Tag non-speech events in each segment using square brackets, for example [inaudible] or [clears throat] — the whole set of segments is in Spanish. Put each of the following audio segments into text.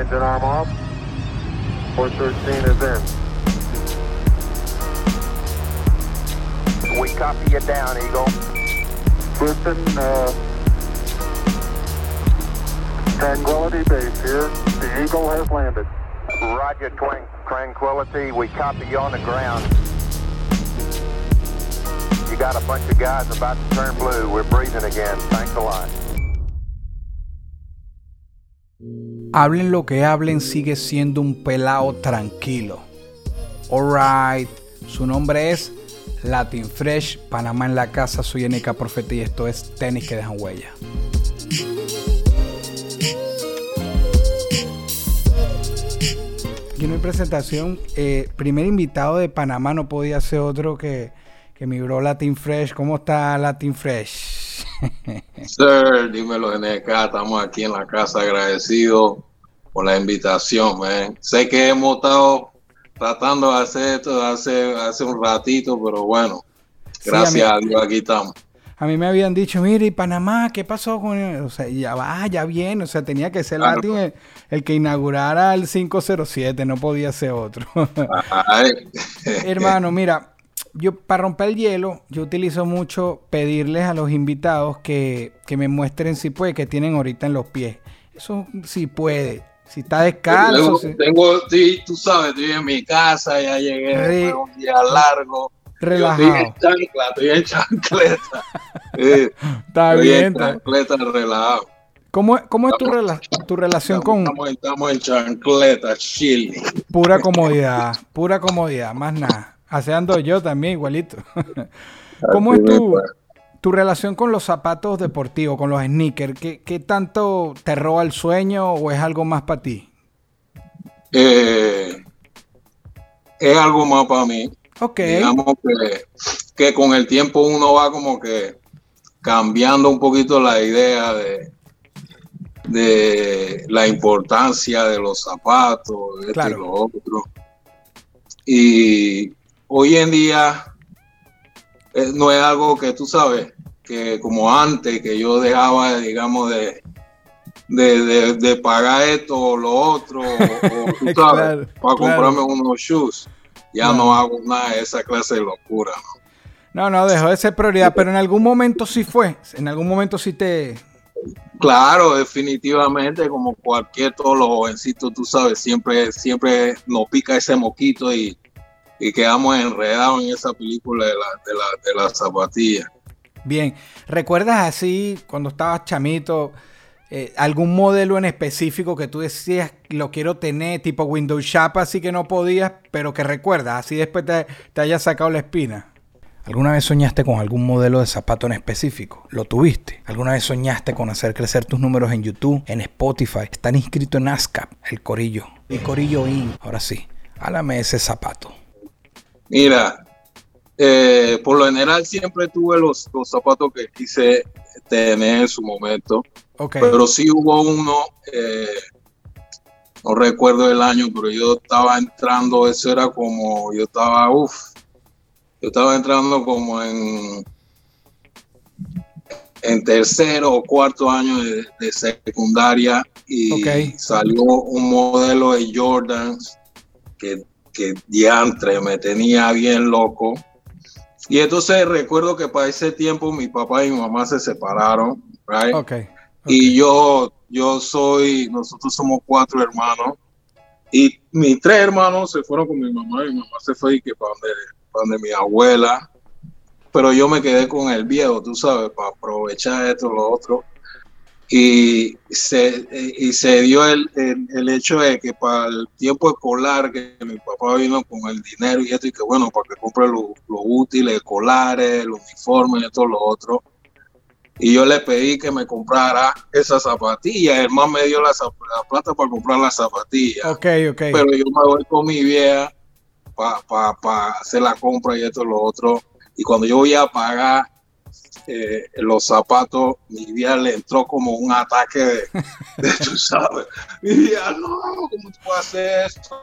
Engine arm off. 413 is in. We copy you down, Eagle. Houston, uh, Tranquility Base here. The Eagle has landed. Roger, Twin. Tranquility. We copy you on the ground. You got a bunch of guys about to turn blue. We're breathing again. Thanks a lot. Hablen lo que hablen, sigue siendo un pelao tranquilo. Alright, su nombre es Latin Fresh, Panamá en la casa, soy NK Profeta y esto es Tenis que dejan huella. Aquí no hay presentación. Eh, primer invitado de Panamá no podía ser otro que, que mi bro Latin Fresh. ¿Cómo está Latin Fresh? [laughs] Sir, dímelo NK, estamos aquí en la casa agradecidos por la invitación, man. Sé que hemos estado tratando de hacer esto hace, hace un ratito, pero bueno, gracias a, Dios aquí estamos. A mí me habían dicho, mire, ¿y Panamá qué pasó con él? O sea, ya va, ya viene, o sea, tenía que ser Latin el, que inaugurara el 507, no podía ser otro. [laughs] Hermano, mira, yo para romper el hielo, yo utilizo mucho pedirles a los invitados que, me muestren si puede, que tienen ahorita en los pies. Eso sí puede. Si está descalzo. Tengo, tú sabes, estoy en mi casa, ya llegué un día largo. Relajado. Estoy en chancla, estoy en chancleta. [laughs] está bien. En chancleta, relajado. ¿Cómo, cómo es tu, tu relación con...? Estamos, en chancleta, chile. Pura comodidad, pura comodidad, más nada. Así ando yo también, igualito. [laughs] ¿Cómo es tu, relación con los zapatos deportivos, con los sneakers? ¿Qué, tanto te roba el sueño o es algo más para ti? Eh, es algo más para mí. Ok. Digamos que, con el tiempo uno va como que cambiando un poquito la idea de, de la importancia de los zapatos, de y lo otro. Y hoy en día no es algo que tú sabes, que como antes, que yo dejaba, digamos, de, de, pagar esto o lo otro, o, tú [laughs] sabes, para comprarme unos shoes. Ya no. hago nada de esa clase de locura. ¿no? No, dejó de ser prioridad, pero en algún momento sí fue. En algún momento sí te. Claro, definitivamente, como cualquier todos los jovencitos, tú sabes, siempre, siempre nos pica ese moquito y, y quedamos enredados en esa película de la, de la, zapatilla. Bien, ¿recuerdas así cuando estabas chamito? Eh, algún modelo en específico que tú decías lo quiero tener, tipo Windows Shop, así que no podías, pero que recuerdas, así después te, te hayas sacado la espina. ¿Alguna vez soñaste con algún modelo de zapato en específico? ¿Lo tuviste? ¿Alguna vez soñaste con hacer crecer tus números en YouTube, en Spotify? Están inscritos en ASCAP, el Corillo. El Corillo IN. Ahora sí, háblame ese zapato. Mira, eh, por lo general siempre tuve los, zapatos que quise tener en su momento. Pero sí hubo uno, eh, no recuerdo el año, pero yo estaba entrando, eso era como, yo estaba, uff, yo estaba entrando como en, en tercero o cuarto año de, secundaria y salió un modelo de Jordans que que diantre me tenía bien loco. Y entonces recuerdo que para ese tiempo mi papá y mi mamá se separaron, right? Y yo, yo soy, nosotros somos cuatro hermanos. Y mis tres hermanos se fueron con mi mamá, mi mamá se fue y que para donde, para donde mi abuela. Pero yo me quedé con el viejo, tú sabes, para aprovechar esto, lo otro y se, y se dio el, el, hecho de que para el tiempo escolar que mi papá vino con el dinero y esto y que bueno, para que compre los lo útiles escolares, los uniformes y todo lo otro. Y yo le pedí que me comprara esas zapatillas. El más me dio la, plata para comprar las zapatillas. Ok, ok. Pero yo me voy con mi vieja para pa, hacer la compra y esto y lo otro. Y cuando yo voy a pagar, eh, los zapatos, mi vida le entró como un ataque de, [laughs] tú sabes, mi vida, no, ¿cómo tú puedes hacer esto?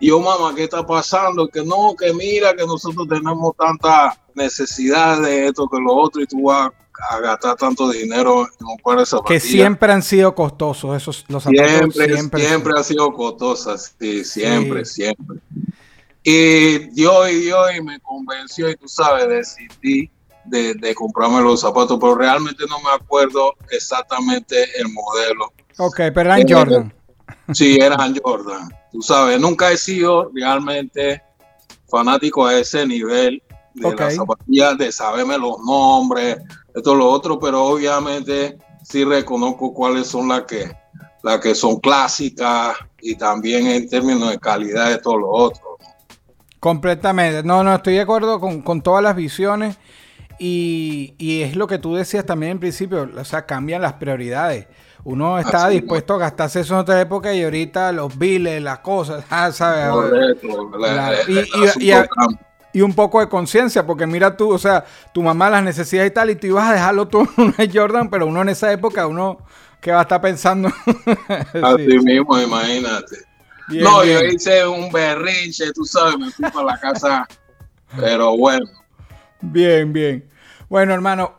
Y yo, mamá, ¿qué está pasando? Que no, que mira, que nosotros tenemos tanta necesidad de esto que lo otro, y tú vas a gastar tanto dinero en un par de zapatillas. Que siempre han sido costosos esos los zapatos. Siempre, siempre, siempre han sido costosas, sí, siempre, siempre. Y Dios y Dios y me convenció y tú sabes, decidí de, de comprarme los zapatos, pero realmente no me acuerdo exactamente el modelo. Ok, pero eran Jordan. Sí, eran Jordan. Tú sabes, nunca he sido realmente fanático a ese nivel de las zapatillas, de saberme los nombres, esto lo otro, pero obviamente sí reconozco cuáles son las que, las que son clásicas y también en términos de calidad de todo lo otro. Completamente. No, no, estoy de acuerdo con, con todas las visiones. Y, y, es lo que tú decías también en principio, o sea, cambian las prioridades. Uno estaba dispuesto a gastarse eso en otra época y ahorita los biles, las cosas, [laughs] ah, ¿sabes? y, un poco de conciencia, porque mira tú, o sea, tu mamá las necesidades y tal, y tú ibas a dejarlo [laughs] todo en una Jordan, pero uno en esa época, uno, ¿qué va a estar pensando? [laughs] Así mismo, imagínate. No, yo hice un berrinche, tú sabes, me fui para la casa, pero bueno. Bien, bien. Bueno, hermano,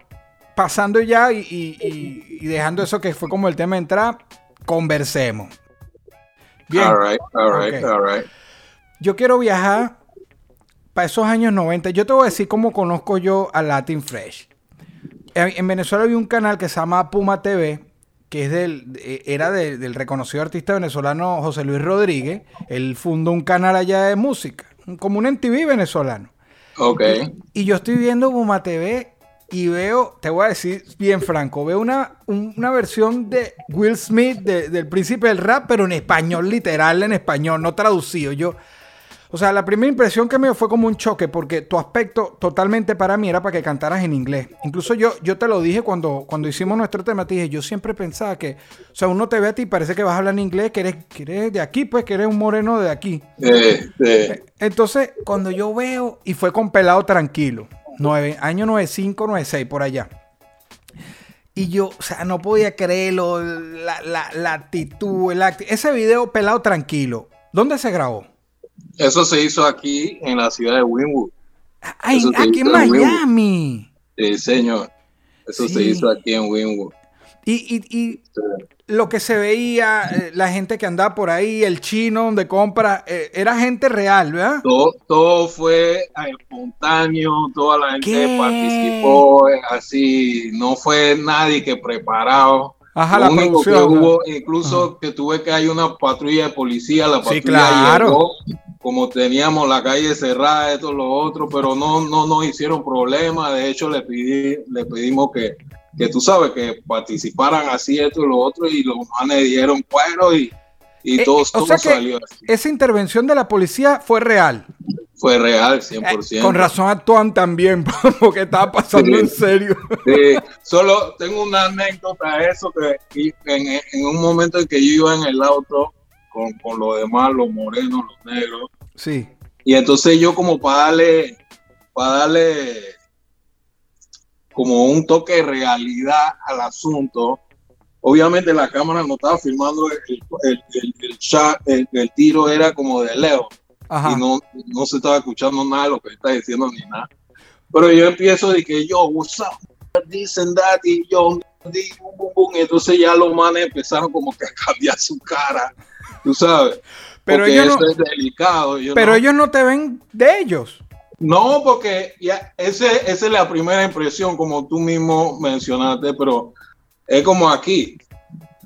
pasando ya y, dejando eso que fue como el tema de entrada, conversemos. Bien. All right, all right, all right. Yo quiero viajar para esos años 90. Yo te voy a decir cómo conozco yo a Latin Fresh. En Venezuela había un canal que se llama Puma TV, que es del, era del reconocido artista venezolano José Luis Rodríguez. Él fundó un canal allá de música, como un MTV venezolano. Ok. Y yo estoy viendo Puma TV y veo, te voy a decir bien franco, veo una, una versión de Will Smith del príncipe del rap, pero en español, literal, en español, no traducido. Yo, o sea, la primera impresión que me dio fue como un choque, porque tu aspecto totalmente para mí era para que cantaras en inglés. Incluso yo, yo te lo dije cuando, cuando hicimos nuestro tema, te dije, yo siempre pensaba que, o sea, uno te ve a ti y parece que vas a hablar en inglés, que eres, que eres de aquí, pues, que eres un moreno de aquí. Entonces, cuando yo veo, y fue con pelado tranquilo. 9, año 95, 96, por allá. Y yo, o sea, no podía creerlo, la, la, actitud, el ese video pelado tranquilo. ¿Dónde se grabó? Eso se hizo aquí en la ciudad de Winwood. aquí en Miami. Sí, señor. Eso se hizo aquí en Winwood. Y, y, lo que se veía, eh, la gente que andaba por ahí, el chino donde compra, eh, era gente real, ¿verdad? Todo, fue espontáneo, toda la gente participó, eh, así, no fue nadie que preparado. Ajá, la único que hubo, incluso que tuve que hay una patrulla de policía, la patrulla sí, claro. como teníamos la calle cerrada, esto, lo otro, pero no, no nos hicieron problema, de hecho le, pedí, le pedimos que que tú sabes que participaran así esto y lo otro y los manes dieron cuero y, y todo, eh, todo salió así. Esa intervención de la policía fue real. Fue real, 100%. Eh, con razón actúan también, [laughs] porque estaba pasando en serio. Sí, solo tengo una anécdota de eso, que en, en, un momento en que yo iba en el auto con, con los demás, los morenos, los negros. Sí. Y entonces yo como para darle, para darle como un toque de realidad al asunto. Obviamente la cámara no estaba filmando el, el, el, tiro era como de Leo y no, no se estaba escuchando nada de lo que está diciendo ni nada. Pero yo empiezo de que yo, what's up, dicen that, y yo, entonces ya los manes empezaron como que a cambiar su cara, tú sabes. Pero ellos no, es delicado. Pero ellos no te ven de ellos. No, porque ya ese, esa es la primera impresión, como tú mismo mencionaste, pero es como aquí.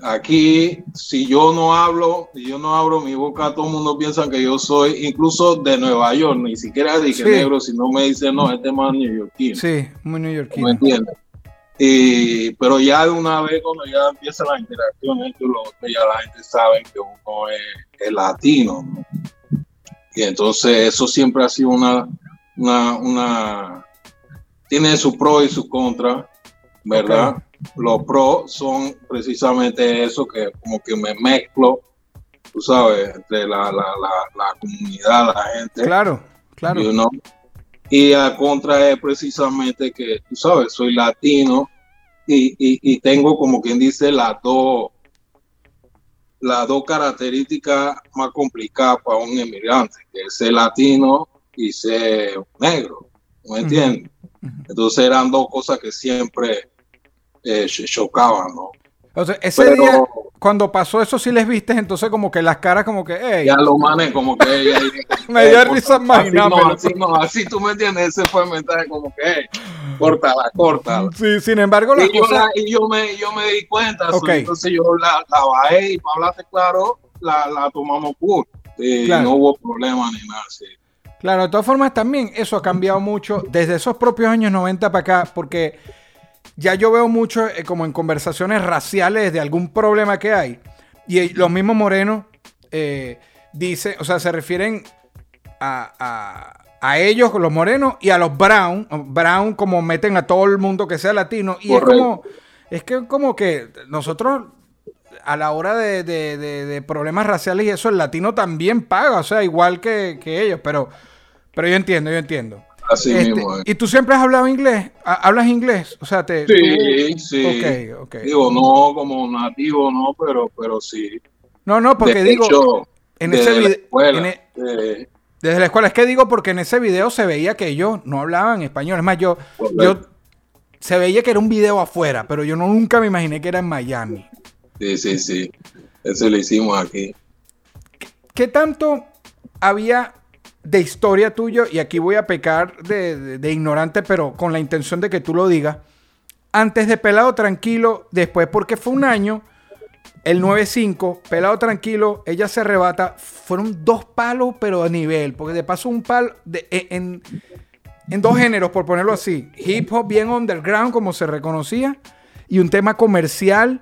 Aquí, si yo no hablo, si yo no abro mi boca, todo el mundo piensa que yo soy incluso de Nueva York, ni siquiera de que negro, si no me dicen, no, este man neoyorquino. Sí, muy neoyorquino. ¿Me entiendes? Y, pero ya de una vez, cuando ya empieza la interacción, ya la gente sabe que uno es, latino. Y entonces eso siempre ha sido una, una, una, tiene su pro y su contra, ¿verdad? Los pros son precisamente eso, que como que me mezclo, tú sabes, entre la, la, la, comunidad, la gente. Claro, claro. Y a contra es precisamente que, tú sabes, soy latino y, y, tengo como quien dice las dos las dos características más complicadas para un inmigrante, que es ser latino y ser negro, ¿no entiendes? Entonces eran dos cosas que siempre, eh, chocaban, ¿no? O sea, ese día, cuando pasó eso, sí les viste, entonces como que las caras como que, hey. Ya lo mané, como que, [laughs] me dio risa más. Así, no, así, no, así tú me entiendes, ese fue el mensaje como que, hey, córtala, córtala. Sí, sin embargo, la y, yo, y yo, me, yo me di cuenta, entonces yo la, la, bajé y para hablarte claro, la, la tomamos por. Y no hubo problema ni nada así. Claro, de todas formas también eso ha cambiado mucho desde esos propios años 90 para acá, porque ya yo veo mucho eh, como en conversaciones raciales de algún problema que hay, y los mismos morenos eh, dicen, o sea, se refieren a, a, ellos, los morenos, y a los brown, brown como meten a todo el mundo que sea latino, y es como, es que como que nosotros a la hora de, de, de, problemas raciales y eso, el latino también paga, o sea, igual que, que ellos, pero pero yo entiendo, yo entiendo. Así este, mismo. ¿Y tú siempre has hablado inglés? ¿Hablas inglés? O sea, te, sí, sí. Ok, ok. Digo, no como nativo, no, pero, pero sí. No, no, porque digo, en ese video... E, desde la escuela, es que digo porque en ese video se veía que ellos no hablaban español. Es más, yo, yo se veía que era un video afuera, pero yo no, nunca me imaginé que era en Miami. Sí, sí, sí. Eso lo hicimos aquí. ¿Qué tanto había de historia tuyo, y aquí voy a pecar de, ignorante, pero con la intención de que tú lo digas. Antes de Pelado Tranquilo, después, porque fue un año, el 9-5, Pelado Tranquilo, ella se arrebata. Fueron dos palos, pero a nivel, porque de paso un palo de, e, en, en dos géneros, por ponerlo así. Hip hop bien underground, como se reconocía, y un tema comercial,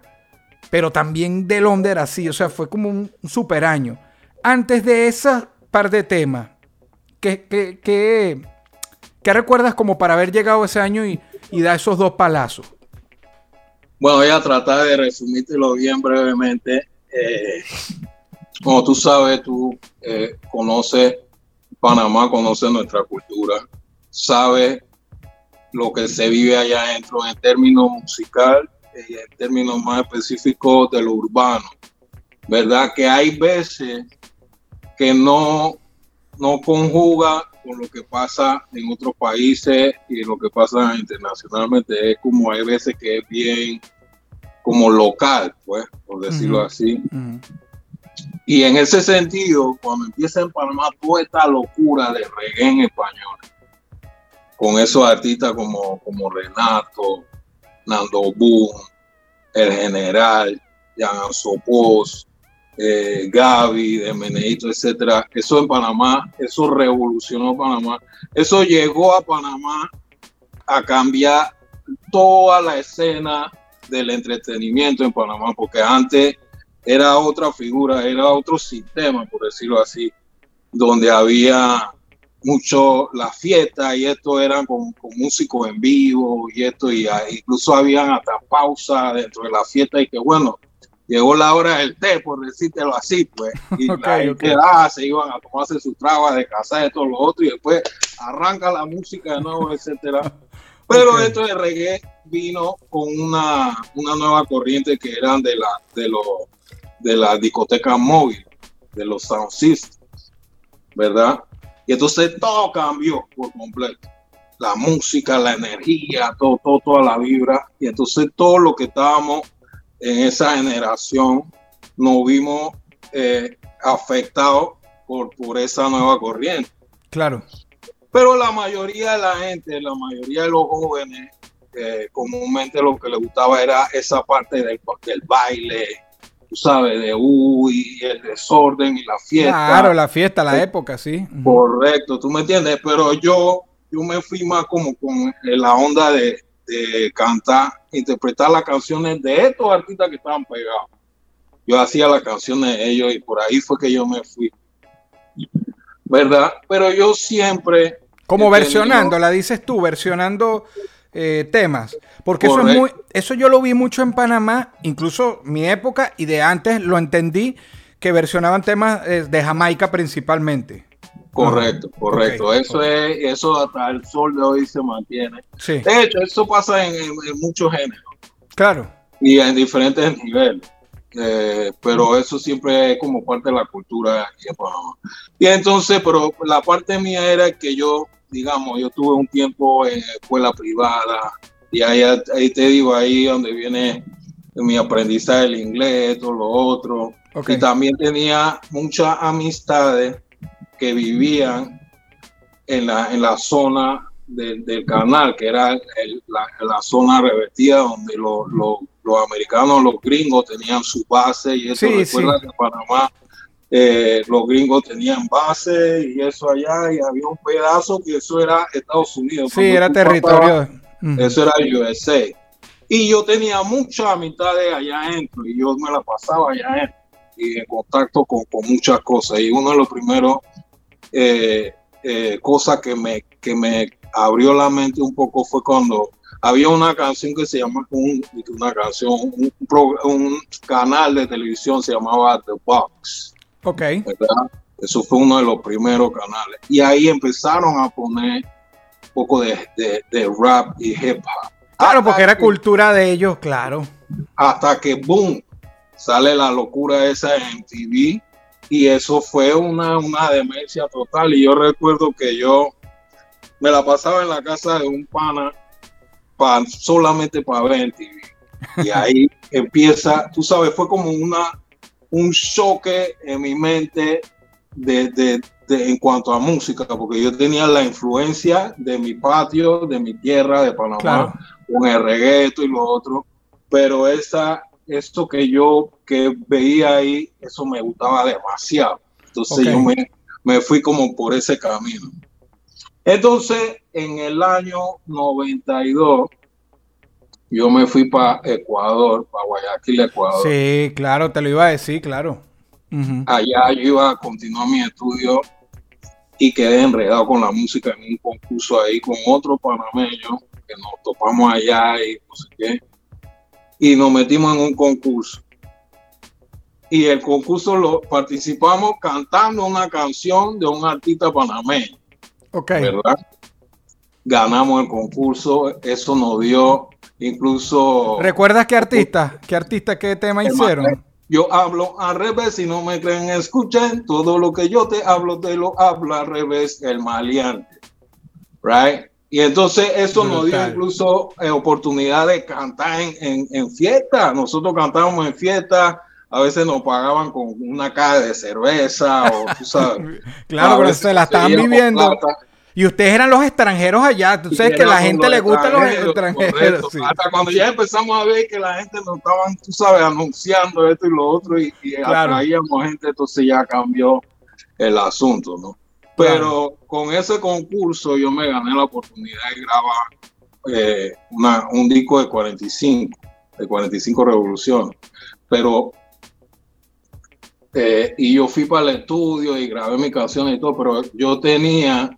pero también del under así. O sea, fue como un super año. Antes de esa par de temas, ¿Qué, qué, recuerdas como para haber llegado ese año y, y dar esos dos palazos? Bueno, voy a tratar de resumírtelo bien brevemente. Eh, como tú sabes, tú eh, conoces Panamá, conoces nuestra cultura, sabes lo que se vive allá adentro en términos musical y en términos más específicos de lo urbano. ¿Verdad? Que hay veces que no no conjuga con lo que pasa en otros países y lo que pasa internacionalmente. Es como hay veces que es bien como local, pues, por decirlo así. Y en ese sentido, cuando empieza en Panamá toda esta locura de reggae en español, con esos artistas como, como Renato, Nando Boom, El General, Jan Sopos, eh, Gaby, de Meneito, etcétera. Eso en Panamá, eso revolucionó Panamá. Eso llegó a Panamá a cambiar toda la escena del entretenimiento en Panamá, porque antes era otra figura, era otro sistema, por decirlo así, donde había mucho la fiesta y esto eran con, músicos en vivo y esto y incluso habían hasta pausa dentro de la fiesta y que bueno, llegó la hora del té, por decírtelo así, pues, [laughs] y la gente ah, se iban a tomarse sus trabas de casa de todo lo otro, y después arranca la música de nuevo, etcétera. [laughs] Pero esto de reggae vino con una, una nueva corriente que eran de la de los de la discoteca móvil, de los sound systems, ¿verdad? Y entonces todo cambió por completo. La música, la energía, todo, todo, toda la vibra. Y entonces todo lo que estábamos en esa generación nos vimos eh, afectados por, por esa nueva corriente. Claro. Pero la mayoría de la gente, la mayoría de los jóvenes, eh, comúnmente lo que les gustaba era esa parte del, del baile, tú sabes, de uy, el desorden y la fiesta. Claro, la fiesta, la época, sí. Correcto, tú me entiendes, pero yo, yo me fui más como con la onda de, de cantar, interpretar las canciones de estos artistas que estaban pegados. Yo hacía las canciones de ellos y por ahí fue que yo me fui. ¿Verdad? Pero yo siempre... Como versionando, la dices tú, versionando eh, temas. Porque eso es muy, eso yo lo vi mucho en Panamá, incluso mi época y de antes lo entendí que versionaban temas eh, de Jamaica principalmente. Correcto, correcto. eso es, eso hasta el sol de hoy se mantiene. De hecho, eso pasa en, muchos géneros. Claro. Y en diferentes niveles. Eh, pero eso siempre es como parte de la cultura Y entonces, pero la parte mía era que yo, digamos, yo tuve un tiempo en escuela privada, Y ahí, ahí te digo, ahí donde viene mi aprendizaje del inglés, todo lo otro. Y también tenía muchas amistades que vivían en la, en la zona del canal, que era la, zona revestida donde los americanos, los gringos tenían su base y eso recuerda que Panamá eh, los gringos tenían base y eso allá y había un pedazo que eso era Estados Unidos. Sí, era territorio. Eso era USA. Y yo tenía muchas amistades allá adentro y yo me la pasaba allá adentro y en contacto con, muchas cosas. Y uno de los primeros eh, eh, cosas que me, que me abrió la mente un poco fue cuando había una canción que se llama, una canción, un, un, canal de televisión se llamaba The Box. Ok. Eso fue uno de los primeros canales. Y ahí empezaron a poner un poco de, de rap y hip hop. Claro, porque era cultura de ellos, claro. Hasta que, boom, sale la locura esa en TV y eso fue una, una demencia total. Y yo recuerdo que yo me la pasaba en la casa de un pana solamente para ver en TV. Y ahí [laughs] empieza, tú sabes, fue como una, un choque en mi mente de, de, en cuanto a música, porque yo tenía la influencia de mi patio, de mi tierra, de Panamá, con el reggaeto y lo otro, pero esa, esto que yo que veía ahí, eso me gustaba demasiado. Entonces yo me, me fui como por ese camino. Entonces, en el año 92, yo me fui para Ecuador, para Guayaquil, Ecuador. Sí, claro, te lo iba a decir, claro. Allá yo iba a continuar mi estudio y quedé enredado con la música en un concurso ahí con otro panameño que nos topamos allá y no sé qué. Y nos metimos en un concurso. Y el concurso lo participamos cantando una canción de un artista panameño. Ok. ¿Verdad? Ganamos el concurso, eso nos dio incluso... ¿Recuerdas qué artista? ¿Qué artista, qué tema hicieron? Yo hablo al revés, si no me creen, escuchen, todo lo que yo te hablo, te lo hablo al revés, el maleante. Right? Y entonces eso nos dio incluso eh, oportunidad de cantar en, en, fiesta. Nosotros cantábamos en fiesta, a veces nos pagaban con una caja de cerveza o tú [laughs] sabes. claro, pero se la estaban viviendo. Y ustedes eran los extranjeros allá. Tú sabes que la gente le gusta los extranjeros. Hasta cuando ya empezamos a ver que la gente nos estaban, tú sabes, anunciando esto y lo otro y, y atraíamos gente, entonces ya cambió el asunto, ¿no? Pero con ese concurso yo me gané la oportunidad de grabar eh, un disco de 45, de 45 revoluciones. Pero eh, y yo fui para el estudio y grabé mi canción y todo, pero yo tenía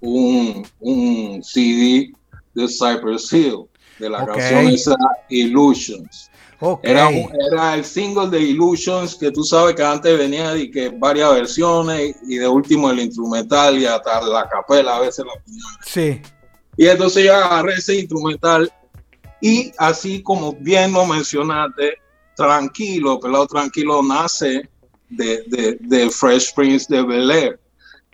un, un CD de Cypress Hill, de la canción esa Illusions. Era, era el single de Illusions que tú sabes que antes venía de que varias versiones y de último el instrumental y hasta la capela a veces la Sí. Y entonces yo agarré ese instrumental y así como bien lo mencionaste, tranquilo, pelado tranquilo nace de, de, de Fresh Prince de Bel Air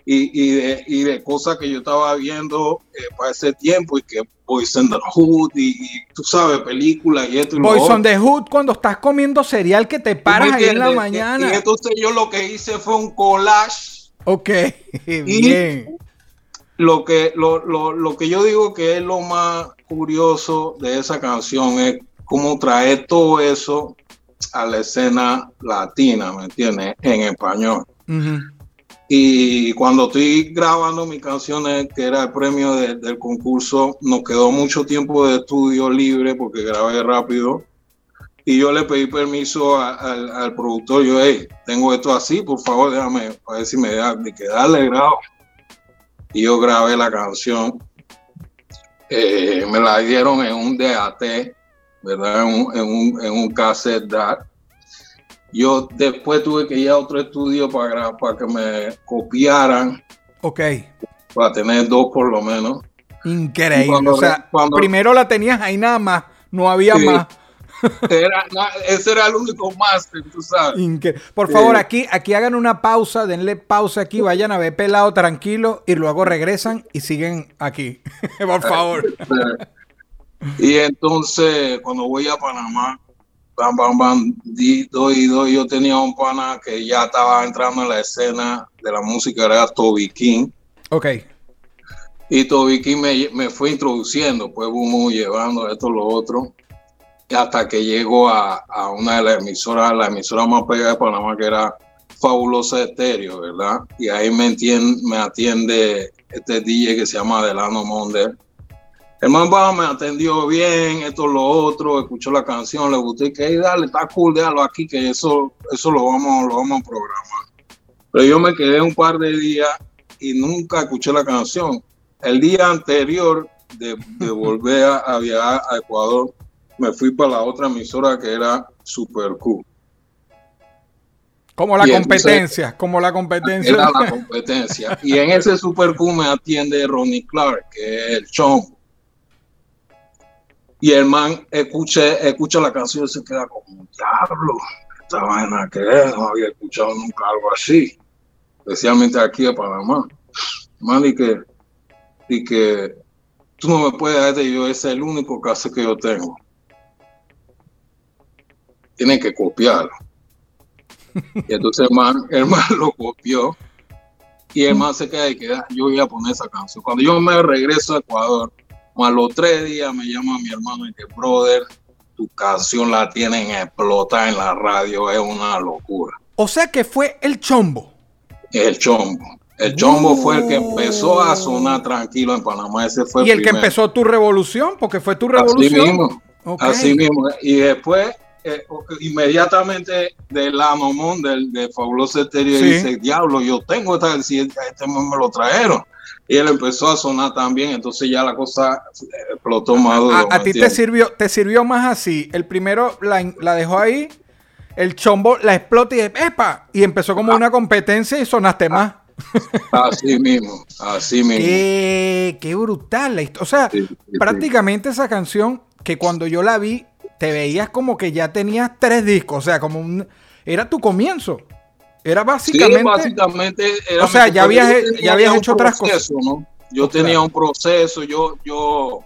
y, de, y de cosas que yo estaba viendo eh, para ese tiempo y que Boys in the Hood y, tú sabes, películas y esto y Boys on the Hood cuando estás comiendo cereal que te paras ahí en la mañana. Y entonces yo lo que hice fue un collage. Ok, [laughs] bien. Lo que, lo, lo, lo que yo digo que es lo más curioso de esa canción es cómo traer todo eso a la escena latina, ¿me entiendes? En español. Y cuando estoy grabando mis canciones, que era el premio del concurso, nos quedó mucho tiempo de estudio libre porque grabé rápido. Y yo le pedí permiso al productor, yo, hey, tengo esto así, por favor, déjame, a ver si me da, de que dale grabo. Y yo grabé la canción. Eh, me la dieron en un DAT, ¿verdad? En un, en un, en un cassette DAT yo después tuve que ir a otro estudio para, para que me copiaran. Ok. Para tener dos por lo menos. Increíble. o sea, primero la tenías ahí nada más, no había más. [laughs] [laughs] Era, ese era el único máster, tú sabes. Por favor, aquí, aquí hagan una pausa, denle pausa aquí, vayan a ver pelado tranquilo y luego regresan y siguen aquí. [laughs] por favor. Y entonces, cuando voy a Panamá, bam, bam, bam, di, doy, doy, yo tenía un pana que ya estaba entrando en la escena de la música, era Toby King. Ok. Y Toby King me, me fue introduciendo, pues, boom, llevando esto, lo otro hasta que llegó a, a, una de las emisoras, la emisora más pegada de Panamá, que era Fabulosa Estéreo, ¿verdad? Y ahí me, entiende, me atiende este DJ que se llama Delano Monder. El man va, me atendió bien, esto, lo otro, escuchó la canción, le gustó y que, dale, está cool, déjalo aquí, que eso, eso lo, vamos, lo vamos a programar. Pero yo me quedé un par de días y nunca escuché la canción. El día anterior de, de [laughs] volver a, a viajar a Ecuador, me fui para la otra emisora que era Super Q. Como la y competencia, como la competencia. Era la competencia. y en ese Super Q me atiende Ronnie Clark, que es el chombo. Y el man escucha, escucha la canción y se queda como, diablo, esta vaina que es, no había escuchado nunca algo así, especialmente aquí en Panamá. Man, y que, y que tú no me puedes dar yo, ese es el único caso que yo tengo tienen que copiarlo. Y entonces el man, el man lo copió y el man se queda y queda, yo voy a poner esa canción. Cuando yo me regreso a Ecuador, a los tres días me llama mi hermano y que, brother, tu canción la tienen explotar en la radio, es una locura. O sea que fue el chombo. El chombo. El chombo fue el que empezó a sonar tranquilo en Panamá. Ese fue y el, el que empezó tu revolución, porque fue tu revolución. Así mismo. Okay. Así mismo. Y después eh, inmediatamente del Amomón, del de Fabuloso Estéreo, sí. dice, diablo, yo tengo esta, si este me lo trajeron. Y él empezó a sonar también, entonces ya la cosa explotó más. A, a ti te sirvió, te sirvió más así. El primero la, la dejó ahí, el chombo la explota y ¡epa! Y empezó como ah. una competencia y sonaste más. Así mismo, así [laughs] mismo. Qué, qué brutal la historia. O sea, sí, sí, prácticamente esa canción que cuando yo la vi, te veías como que ya tenías tres discos, o sea, como un... Era tu comienzo. Era básicamente... Sí, básicamente era o sea, ya habías, ya habías hecho otras cosas. ¿no? Yo tenía un proceso, yo, yo,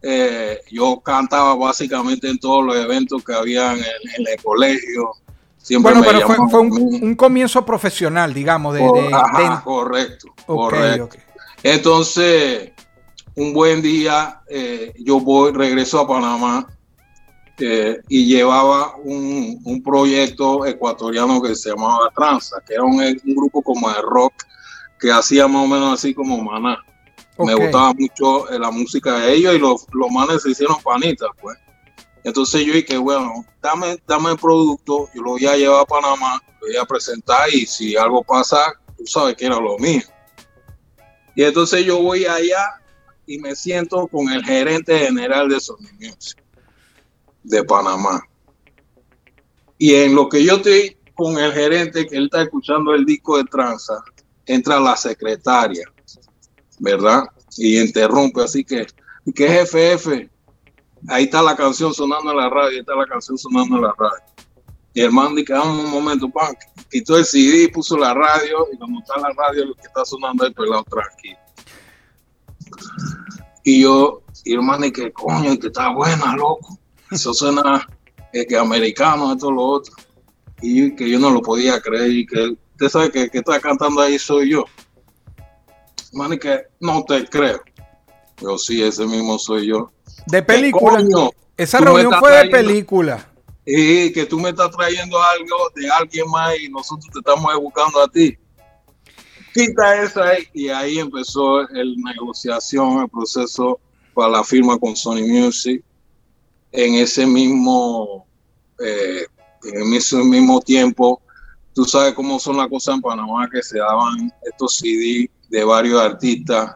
eh, yo cantaba básicamente en todos los eventos que había en el, en el colegio. Siempre bueno, pero fue, fue un, un, comienzo profesional, digamos. De, de, Ajá, de... correcto, okay, correcto. Okay. Entonces, un buen día, eh, yo voy, regreso a Panamá eh, y llevaba un, un, proyecto ecuatoriano que se llamaba Tranza, que era un, un, grupo como de rock que hacía más o menos así como Maná. Okay. Me gustaba mucho eh, la música de ellos y los, los manes se hicieron panitas, pues. Entonces yo dije, bueno, dame, dame el producto, yo lo voy a llevar a Panamá, lo voy a presentar y si algo pasa, tú sabes que era lo mío. Y entonces yo voy allá y me siento con el gerente general de Sony Music de Panamá. Y en lo que yo estoy con el gerente, que él está escuchando el disco de tranza, entra la secretaria, ¿verdad? Y interrumpe, así que, ¿qué jefe, jefe? Ahí está la canción sonando en la radio, ahí está la canción sonando en la radio. Y el man dice, un momento, pan, quitó el CD, puso la radio, y cuando está la radio, lo que está sonando es el pelado tranquilo. Y yo, y el man dice, coño, que está buena, loco eso suena eh, que americano, esto, lo otro. Y que yo no lo podía creer y que usted sabe que, que está cantando ahí soy yo. Man, que no te creo. Yo sí, ese mismo soy yo. De película. Coño, Esa reunión fue trayendo, de película. Y que tú me estás trayendo algo de alguien más y nosotros te estamos buscando a ti. Quita eso ahí. Y ahí empezó la negociación, el proceso para la firma con Sony Music en ese mismo, eh, en ese mismo tiempo, tú sabes cómo son las cosas en Panamá, que se daban estos CD de varios artistas,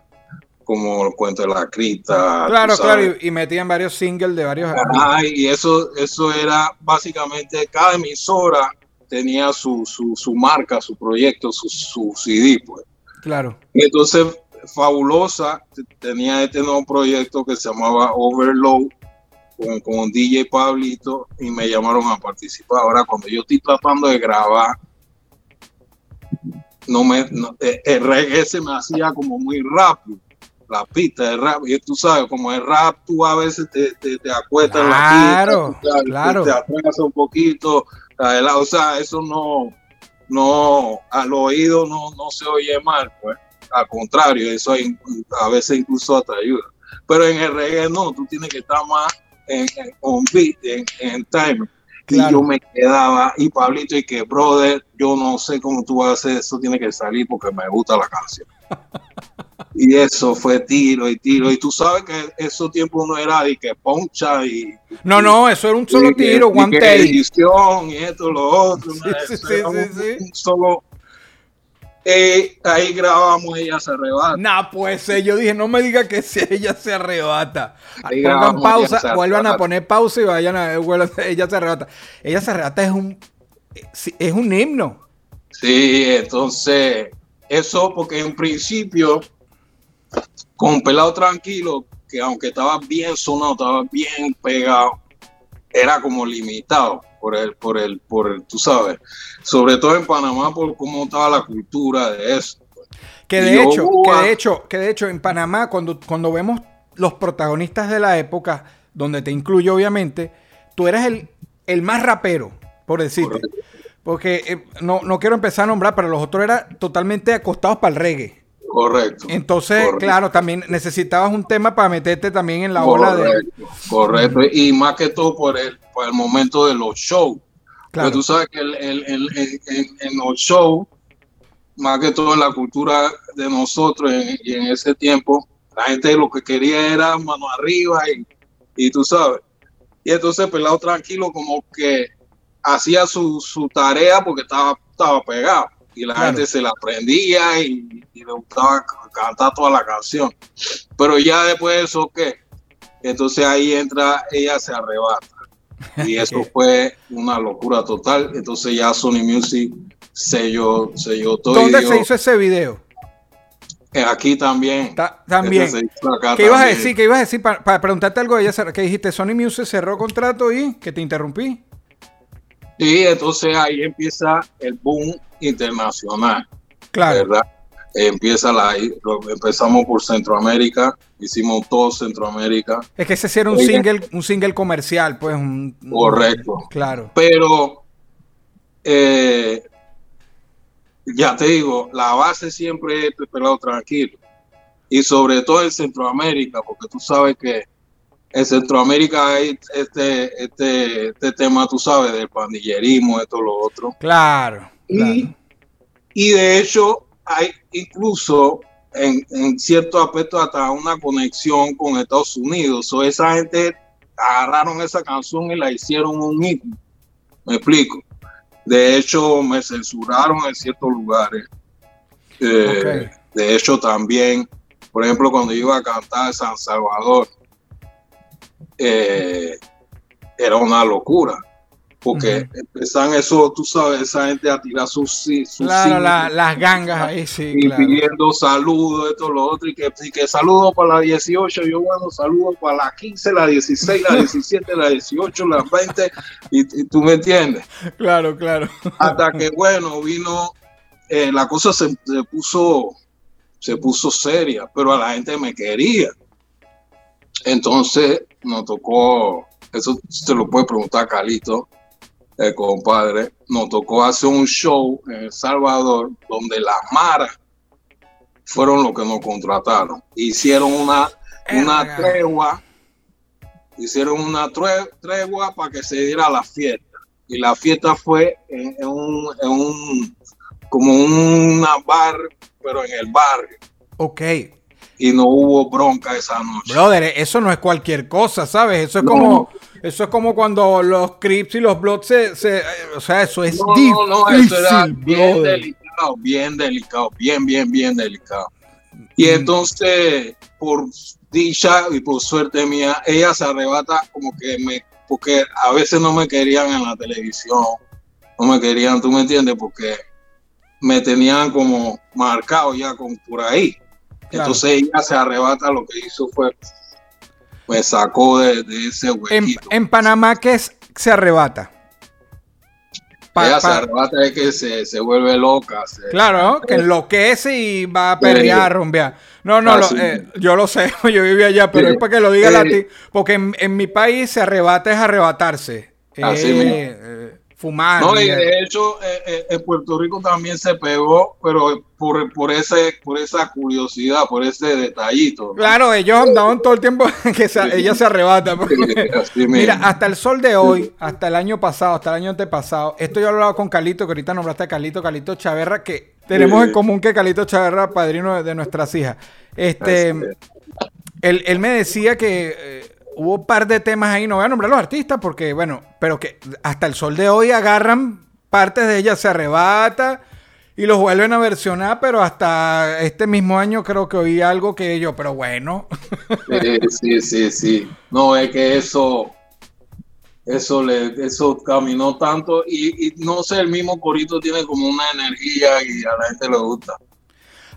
como el cuento de la cripta. Claro, claro, y, y, metían varios singles de varios artistas. y eso, eso era básicamente, cada emisora tenía su, su, su marca, su proyecto, su, su CD, pues. Claro. Y entonces, Fabulosa tenía este nuevo proyecto que se llamaba Overload, con, con DJ Pablito y me llamaron a participar. Ahora, cuando yo estoy tratando de grabar, no me, no, eh, el reggae se me hacía como muy rápido. la pista de rap. Y tú sabes, como el rap, tú a veces te, te, te acuestas en la pista, claro. te, atrasas un poquito. O sea, eso no, no, al oído no, no se oye mal, pues. Al contrario, eso a veces incluso te ayuda. Pero en el reggae no, tú tienes que estar más en, beat, en, en time. Y yo me quedaba, y Pablito, y que, brother, yo no sé cómo tú vas a hacer, eso tiene que salir porque me gusta la canción. [laughs] y eso fue tiro y tiro. Y tú sabes que esos tiempos no era de que poncha y. No, no, eso era un solo tiro, one take. Edición y esto, lo otro. Sí, sí, sí, un, solo eh, ahí grabamos Ella se arrebata. Nah, pues eh, yo dije, no me diga que si ella se arrebata. Pongan pausa, vuelvan a poner pausa y vayan a ver, ella se arrebata. Ella se arrebata es un es un himno. Sí, entonces, eso porque en principio, con pelado tranquilo, que aunque estaba bien sonado, estaba bien pegado, era como limitado por el, por el, por el, tú sabes, sobre todo en Panamá por cómo estaba la cultura de eso. Que de hecho, que de hecho, que de hecho en Panamá cuando, cuando vemos los protagonistas de la época, donde te incluyo obviamente, tú eras el, el más rapero, por decirte. Porque eh, no, no quiero empezar a nombrar, pero los otros eran totalmente acostados para el reggae. Correcto. Entonces, claro, también necesitabas un tema para meterte también en la ola de. Correcto, y más que todo por el, por el momento de los shows. Claro. tú sabes que el, el, en, los shows, más que todo en la cultura de nosotros y en ese tiempo, la gente lo que quería era mano arriba y, y tú sabes. Y entonces Pelado Tranquilo como que hacía su, su tarea porque estaba, estaba pegado y la gente se la aprendía y, le gustaba cantar toda la canción. Pero ya después de eso, ¿qué? Entonces ahí entra, ella se arrebata. Y [laughs] eso fue una locura total. Entonces ya Sony Music selló, selló todo. ¿Dónde se hizo ese video? Eh, aquí también. también. ¿Qué ibas a decir? ¿Qué ibas a decir? Para, preguntarte algo, ella, que dijiste, Sony Music cerró contrato y que te interrumpí. Y entonces ahí empieza el boom internacional. Claro. ¿verdad? Empieza la, empezamos por Centroamérica, hicimos todo Centroamérica. Es que ese era un single, un single comercial, pues. correcto. claro. Pero eh, ya te digo, la base siempre es pelado tranquilo. Y sobre todo en Centroamérica, porque tú sabes que en Centroamérica hay este, este, este tema, tú sabes, del pandillerismo, esto, lo otro. Claro. Y, y de hecho, hay incluso en, en cierto aspecto hasta una conexión con Estados Unidos. O esa gente agarraron esa canción y la hicieron un hit. Me explico. De hecho, me censuraron en ciertos lugares. Eh, de hecho, también, por ejemplo, cuando iba a cantar San Salvador, eh, era una locura. Porque empezaban eso, tú sabes, esa gente a tirar sus, sus Claro, las gangas ahí, sí. Y pidiendo saludos, esto, lo otro, y que, que saludos para la 18, yo bueno, saludos para la 15, la 16, la 17, la 18, la 20, y, tú me entiendes. Claro, claro. Hasta que, [laughs] bueno, vino, eh, la cosa se, se puso, se puso seria, pero a la gente me quería. Entonces nos tocó, eso te lo puede preguntar Calito, el compadre, nos tocó hacer un show en El Salvador donde las maras fueron los que nos contrataron. Hicieron una, una tregua, hicieron una tregua para que se diera la fiesta. Y la fiesta fue en, un, en un, como una bar, pero en el barrio. Ok y no hubo bronca esa noche. Brother, eso no es cualquier cosa, ¿sabes? Eso es como eso es como cuando los Crips y los Bloods se, o sea, eso es no, difícil, no, no, eso era bien delicado, bien delicado, bien, bien, bien delicado. Y mm. entonces, por dicha y por suerte mía, ella se arrebata como que me, porque a veces no me querían en la televisión, no me querían, tú me entiendes, porque me tenían como marcado ya con por ahí. Entonces ella se arrebata, lo que hizo fue, pues sacó de, ese huequito. En, Panamá, ¿qué es, se arrebata? ella se arrebata es que se, se vuelve loca. claro, que enloquece y va a pelear, a rumbear. No, no, eh, yo lo sé, [laughs] yo vivía allá, pero es para que lo diga ti, porque en, en, mi país se arrebata es arrebatarse. Así eh, fumar. No, y de hecho, eh, eh, en Puerto Rico también se pegó, pero por, por, ese, por esa curiosidad, por ese detallito. Claro, ellos andaban todo el tiempo [laughs] que ella se arrebata. [laughs] mira, hasta el sol de hoy, hasta el año pasado, hasta el año antepasado, esto yo he hablado con Calito, que ahorita nombraste a Calito, Calito Chaverra, que tenemos en común que Calito Chaverra, padrino de, nuestras hijas. Este, él, él, me decía que eh, hubo un par de temas ahí, no voy a nombrar los artistas porque, bueno, pero que hasta el sol de hoy agarran partes de ella, se arrebata y los vuelven a versionar, pero hasta este mismo año creo que oí algo que yo, pero bueno. Sí, sí, sí. No, es que eso, eso le, eso caminó tanto y, no sé, el mismo corito tiene como una energía y a la gente le gusta.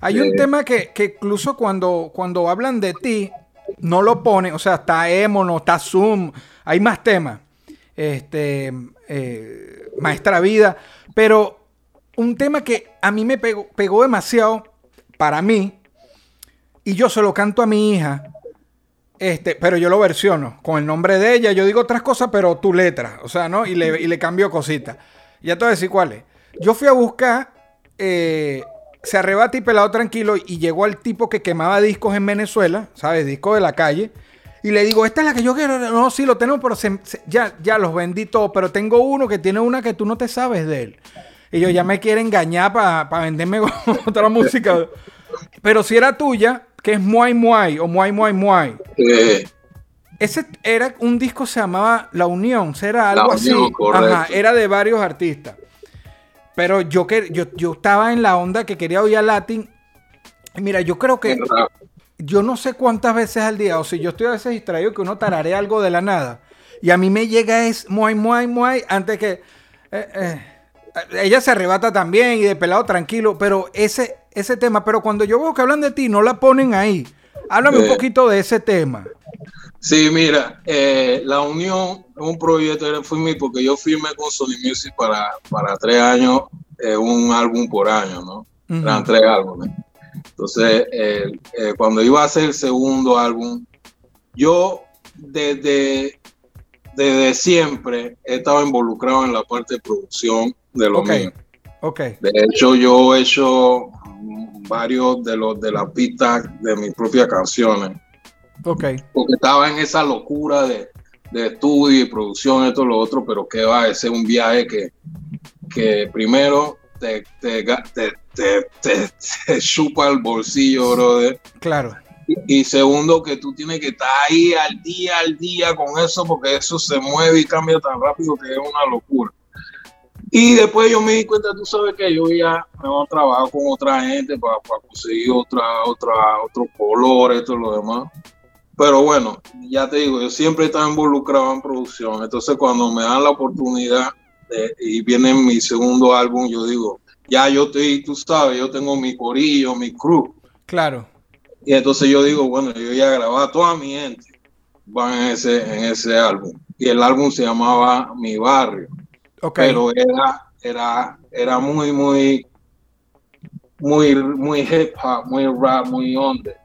Hay un eh, tema que, que incluso cuando, cuando hablan de ti, no lo pone, o sea, está Emono, está Zoom, hay más temas. Este, eh, Maestra Vida, pero un tema que a mí me pegó, pegó demasiado para mí, y yo se lo canto a mi hija, este, pero yo lo versiono con el nombre de ella. Yo digo otras cosas, pero tu letra. O sea, ¿no? Y le, y le cambio cositas. Ya te voy a decir cuál es. Yo fui a buscar eh, se arrebata y pelado tranquilo y llegó al tipo que quemaba discos en Venezuela, ¿sabes? Discos de la calle. Y le digo, esta es la que yo quiero. No, sí, lo tenemos, pero ya, ya los vendí todos. Pero tengo uno que tiene una que tú no te sabes de él. Y yo ya me quiere engañar para venderme [laughs] otra música. Pero si era tuya, que es Muay Muay o Muay Muay Muay. Ese era un disco se llamaba La Unión, era algo así. Ajá, era de varios artistas. Pero yo, que, yo, yo estaba en la onda que quería oír a Latin. Mira, yo creo que. Yo no sé cuántas veces al día, o si yo estoy a veces distraído que uno tarare algo de la nada. Y a mí me llega es muay, muay, muay, antes que. Eh, eh, ella se arrebata también y de pelado tranquilo, pero ese, ese tema, pero cuando yo veo que hablan de ti, no la ponen ahí. Háblame un poquito de ese tema. Sí, mira, eh, la unión es un proyecto, mi, porque yo firmé con Sony Music para, para tres años, eh, un álbum por año, ¿no? Eran tres álbumes. Entonces, eh, cuando iba a hacer el segundo álbum, yo desde, desde siempre he estado involucrado en la parte de producción de lo mío. Okay. De hecho, yo he hecho varios de los de las pistas de mis propias canciones. Okay. Porque estaba en esa locura de, estudio y producción, esto, lo otro, pero que va, ese es un viaje que, que primero te, te, te, chupa el bolsillo, brother. Claro. Y, segundo, que tú tienes que estar ahí al día, al día con eso, porque eso se mueve y cambia tan rápido que es una locura. Y después yo me di cuenta, tú sabes que yo ya me voy a trabajar con otra gente para, para conseguir otra, otra, otro color, esto y lo demás. Pero bueno, ya te digo, yo siempre he estado involucrado en producción. Entonces, cuando me dan la oportunidad y viene mi segundo álbum, yo digo, ya yo estoy, tú sabes, yo tengo mi corillo, mi crew. Claro. Y entonces yo digo, bueno, yo ya grababa toda mi gente van en ese, en ese álbum. Y el álbum se llamaba Mi Barrio. Okay. Pero era, era, era muy, muy, muy, muy hip hop, muy rap, muy onda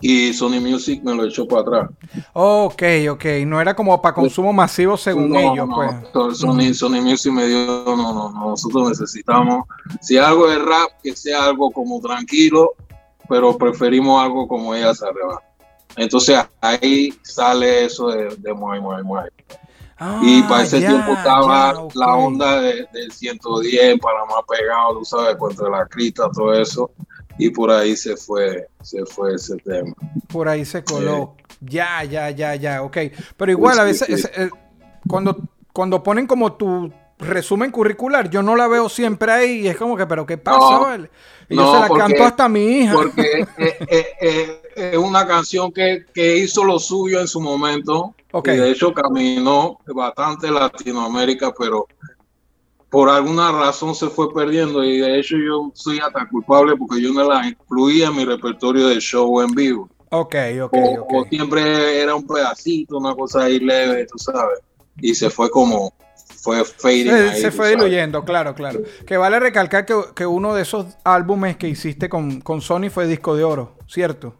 y Sony Music me lo echó para atrás. Ok, ok. No era como para consumo masivo según ellos, pues. Sony, Sony Music me dio, no, no, no, nosotros necesitamos, si algo es rap, que sea algo como tranquilo, pero preferimos algo como ella se arrebata. Entonces ahí sale eso de, de Muay Muay Muay. y para ese ah, tiempo estaba la onda del 110, para más pegado, tú sabes, contra la crita, todo eso y por ahí se fue, se fue ese tema. Por ahí se coló. Ya, ya, ya, ya, ok. Pero igual a veces eh, cuando, cuando ponen como tu resumen curricular, yo no la veo siempre ahí y es como que, pero ¿qué pasa? y yo se la canto hasta a mi hija. Porque es una canción que, que, hizo lo suyo en su momento. Okay. Y de hecho caminó bastante Latinoamérica, pero por alguna razón se fue perdiendo y de hecho yo soy hasta culpable porque yo no la incluía en mi repertorio de show en vivo. Ok, ok, o, o siempre era un pedacito, una cosa ahí leve, tú sabes. Y se fue como, fue fading. Se, se fue diluyendo, claro, claro. Que vale recalcar que, que, uno de esos álbumes que hiciste con, con Sony fue disco de oro, ¿cierto?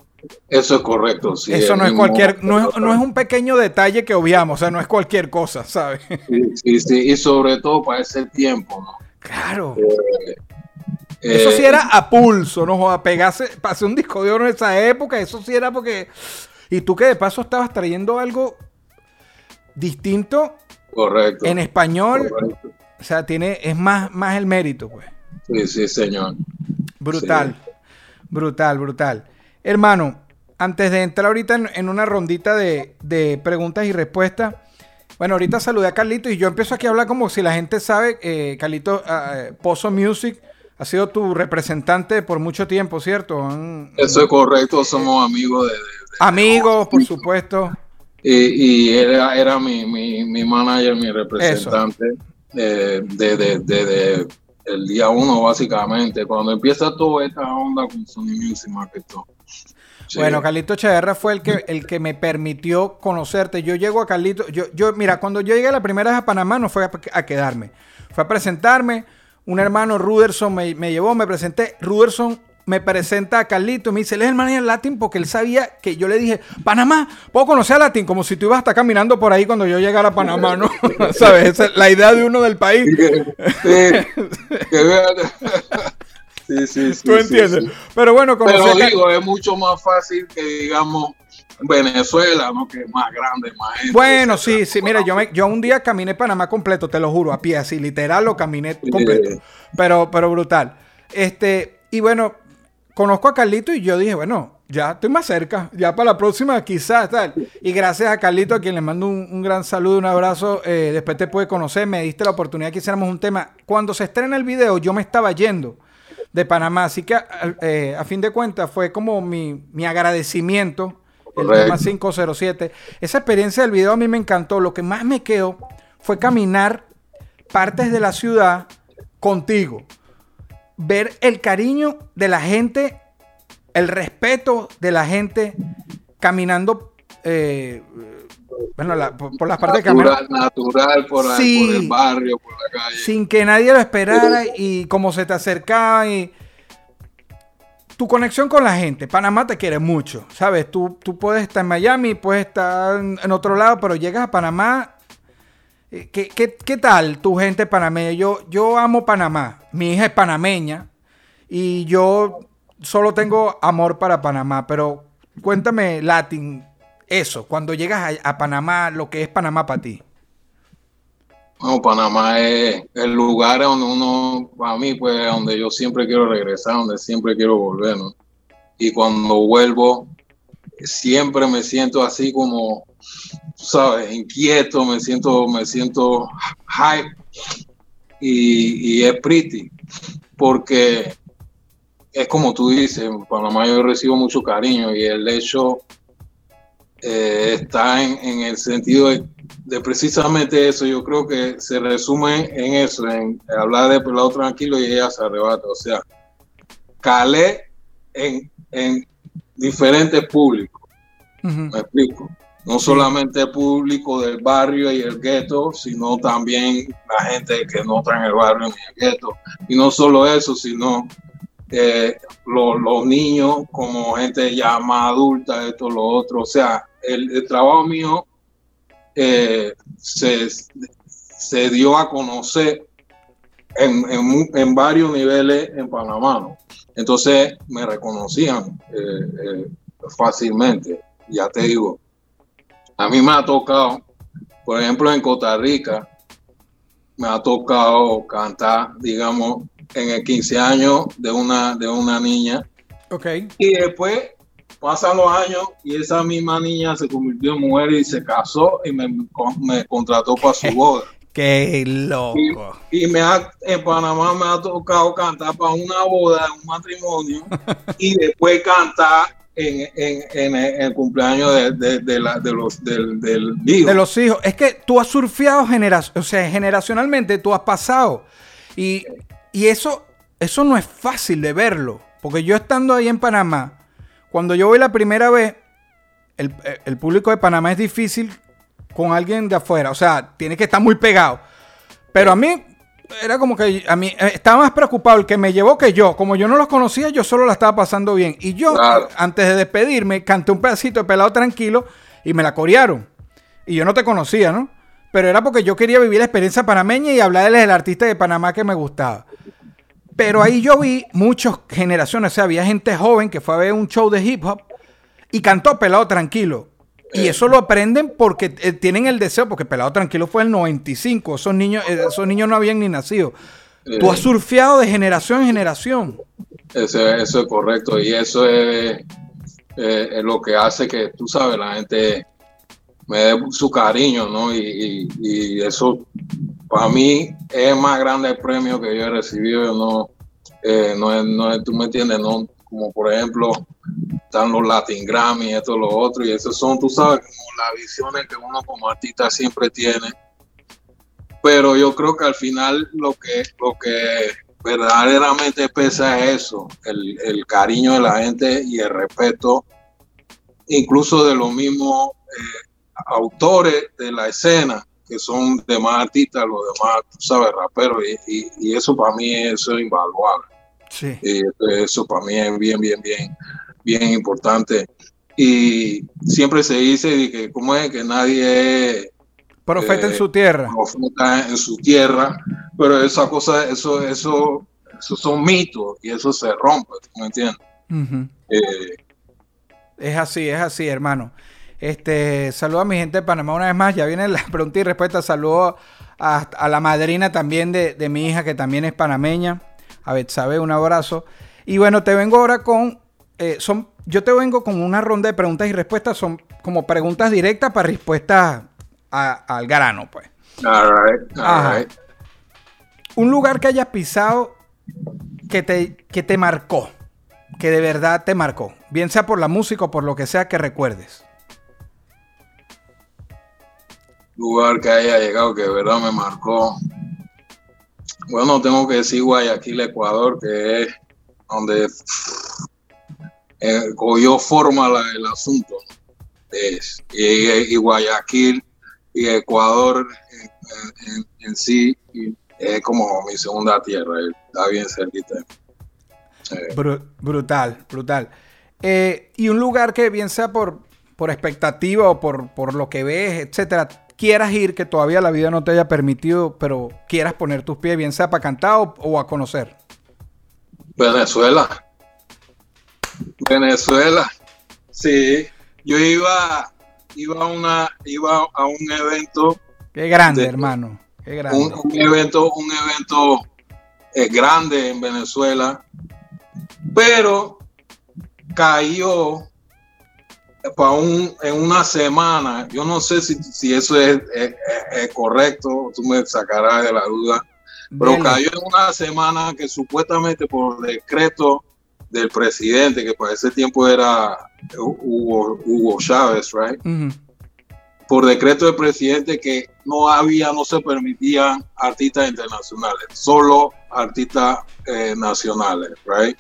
Eso es correcto, sí. Eso no es cualquier, no es, no es, un pequeño detalle que obviamos, o sea, no es cualquier cosa, ¿sabes? Sí, sí, sí. y sobre todo para ese tiempo, ¿no? Claro. Eh, eso sí era a pulso, ¿no? A pegarse, pasé un disco de oro en esa época, eso sí era porque... Y tú que de paso estabas trayendo algo distinto. Correcto. En español. O sea, tiene, es más, más el mérito, pues. Sí, sí, señor. Brutal. Brutal, brutal. Hermano, antes de entrar ahorita en, una rondita de, de, preguntas y respuestas, bueno, ahorita saludé a Carlito y yo empiezo aquí a hablar como si la gente sabe, eh, Carlito uh, Pozo Music ha sido tu representante por mucho tiempo, ¿cierto? Eso es correcto, somos amigos de... amigos, por supuesto. Y, y era, era mi, mi, mi, manager, mi representante eh, desde de, de, el día uno, básicamente, cuando empieza toda esta onda con Sony Music Market. Sí. Bueno, Carlito Chaverra fue el que, el que me permitió conocerte. Yo llego a Carlito, yo, yo, mira, cuando yo llegué la primera vez a Panamá no fue a, a quedarme, fue a presentarme un hermano Ruderson me, me, llevó, me presenté. Ruderson me presenta a Carlito, me dice, él es el manager Latin porque él sabía que yo le dije, Panamá, puedo conocer a Latin, como si tú ibas a estar caminando por ahí cuando yo llegara a Panamá, ¿no? [laughs] ¿Sabes? Esa es la idea de uno del país. Sí, [laughs] sí, sí. [laughs] ¿Tú entiendes? Sí, Pero bueno, como Pero digo, es mucho más fácil que, digamos, Venezuela, ¿no? Que es más grande, más gente. Bueno, sí, sí, mira, yo, me, yo un día caminé Panamá completo, te lo juro, a pie, así, literal lo caminé completo. Sí. Pero, pero brutal. Este, y bueno, conozco a Carlito y yo dije, bueno, ya estoy más cerca, ya para la próxima quizás tal. Y gracias a Carlito, a quien le mando un, un gran saludo, un abrazo, eh, después te puede conocer, me diste la oportunidad que hiciéramos un tema. Cuando se estrena el video, yo me estaba yendo de Panamá, así que eh, a fin de cuentas fue como mi, mi agradecimiento el tema 507. Esa experiencia del video a mí me encantó. Lo que más me quedó fue caminar partes de la ciudad contigo. Ver el cariño de la gente, el respeto de la gente caminando. Eh, bueno, la, por, por, las partes natural, de natural por, sí, por, el barrio, por la calle. Sin que nadie lo esperara y como se te acercaba y tu conexión con la gente. Panamá te quiere mucho, ¿sabes? Tú, tú puedes estar en Miami, puedes estar en otro lado, pero llegas a Panamá. ¿Qué, qué, qué tal tu gente panameña? Yo, yo amo Panamá. Mi hija es panameña y yo solo tengo amor para Panamá, pero cuéntame, Latin, eso, cuando llegas a, Panamá, lo que es Panamá para ti. No, Panamá es el lugar donde uno, para mí, pues, donde yo siempre quiero regresar, donde siempre quiero volver, ¿no? Y cuando vuelvo, siempre me siento así como, sabes, inquieto, me siento, me siento hype y, y es pretty, porque es como tú dices, en Panamá yo recibo mucho cariño y el hecho eh, está en, en, el sentido de, de, precisamente eso. Yo creo que se resume en eso, en hablar de pelado tranquilo y ella se arrebata. O sea, calé en, en diferentes públicos. Uh -huh. Me explico. No solamente el público del barrio y el gueto, sino también la gente que no está en el barrio ni el gueto. Y no solo eso, sino los, niños como gente ya más adulta, esto, lo otro. O sea, el, trabajo mío eh, se, se, dio a conocer en, en, en, varios niveles en Panamá. ¿no? Entonces me reconocían eh, eh, fácilmente. Ya te digo, a mí me ha tocado, por ejemplo, en Costa Rica, me ha tocado cantar, digamos, en el 15 años de una, de una niña. Okay. Y después pasan los años y esa misma niña se convirtió en mujer y se casó y me, me contrató para su [laughs] boda. ¡Qué loco! Y, y, me ha, en Panamá me ha tocado cantar para una boda, un matrimonio, [laughs] y después cantar en, en, en, en, el cumpleaños de, de, de, la, de los del, del hijo. De los hijos. Es que tú has surfeado genera o sea, generacionalmente, tú has pasado. Y, y eso, eso no es fácil de verlo. Porque yo estando ahí en Panamá, cuando yo voy la primera vez, el, el, público de Panamá es difícil con alguien de afuera. O sea, tiene que estar muy pegado. Pero a mí era como que a mí eh, estaba más preocupado el que me llevó que yo. Como yo no los conocía, yo solo la estaba pasando bien. Y yo, antes de despedirme, canté un pedacito de pelado tranquilo y me la corearon. Y yo no te conocía, ¿no? Pero era porque yo quería vivir la experiencia panameña y hablarles del artista de Panamá que me gustaba. Pero ahí yo vi muchas generaciones, o sea, había gente joven que fue a ver un show de hip hop y cantó Pelado Tranquilo. Y eso lo aprenden porque eh, tienen el deseo, porque Pelado Tranquilo fue el 95, esos niños, eh, esos niños no habían ni nacido. Tú has surfeado de generación en generación. Eso, eso es correcto y eso es, eh, es, lo que hace que, tú sabes, la gente me dé su cariño, ¿no? Y, eso para mí es el más grande premio que yo he recibido, no, no, es, no tú me entiendes, no, como por ejemplo están los Latin Grammy, esto, lo otro, y esos son, tú sabes, como las visiones que uno como artista siempre tiene. Pero yo creo que al final lo que, lo que verdaderamente pesa es eso, el, el cariño de la gente y el respeto, incluso de los mismos eh, autores de la escena, que son demás artistas, los demás, tú sabes, raperos, y, y, eso para mí eso es invaluable. Sí. Y eso para mí es bien, bien, bien bien importante. Y siempre se dice que cómo es que nadie es profeta en su tierra. Profeta en su tierra, pero esa cosa, eso, eso, eso son mitos y eso se rompe, me entiendes? Eh, es así, es así, hermano. Este, saludo a mi gente de Panamá una vez más. Ya viene la [laughs] pregunta y respuesta. Saludo a, la madrina también de, de, mi hija, que también es panameña. A Betsabe, un abrazo. Y bueno, te vengo ahora con eh, son, yo te vengo con una ronda de preguntas y respuestas, son como preguntas directas para respuestas al grano, pues. Un lugar que hayas pisado que te, que te marcó, que de verdad te marcó, bien sea por la música o por lo que sea que recuerdes. Lugar que haya llegado que de verdad me marcó. Bueno, tengo que decir Guayaquil, Ecuador, que es donde eh, cogió forma el asunto. y, Guayaquil y Ecuador en, sí es como mi segunda tierra, está bien cerquita. brutal, brutal. Eh, y un lugar que bien sea por, por expectativa o por, por lo que ves, etcétera, quieras ir, que todavía la vida no te haya permitido, pero quieras poner tus pies, bien sea para cantar o a conocer. Venezuela. Venezuela. Sí, yo iba, iba a una, iba a un evento. Qué grande, hermano. Qué grande. Un, evento, un evento eh, grande en Venezuela, pero cayó para un, en una semana. Yo no sé si, si eso es, correcto, tú me sacarás de la duda, pero cayó en una semana que supuestamente por decreto del presidente, que para ese tiempo era Hugo, Hugo Chávez, right? Por decreto del presidente que no había, no se permitían artistas internacionales, solo artistas eh, nacionales, right?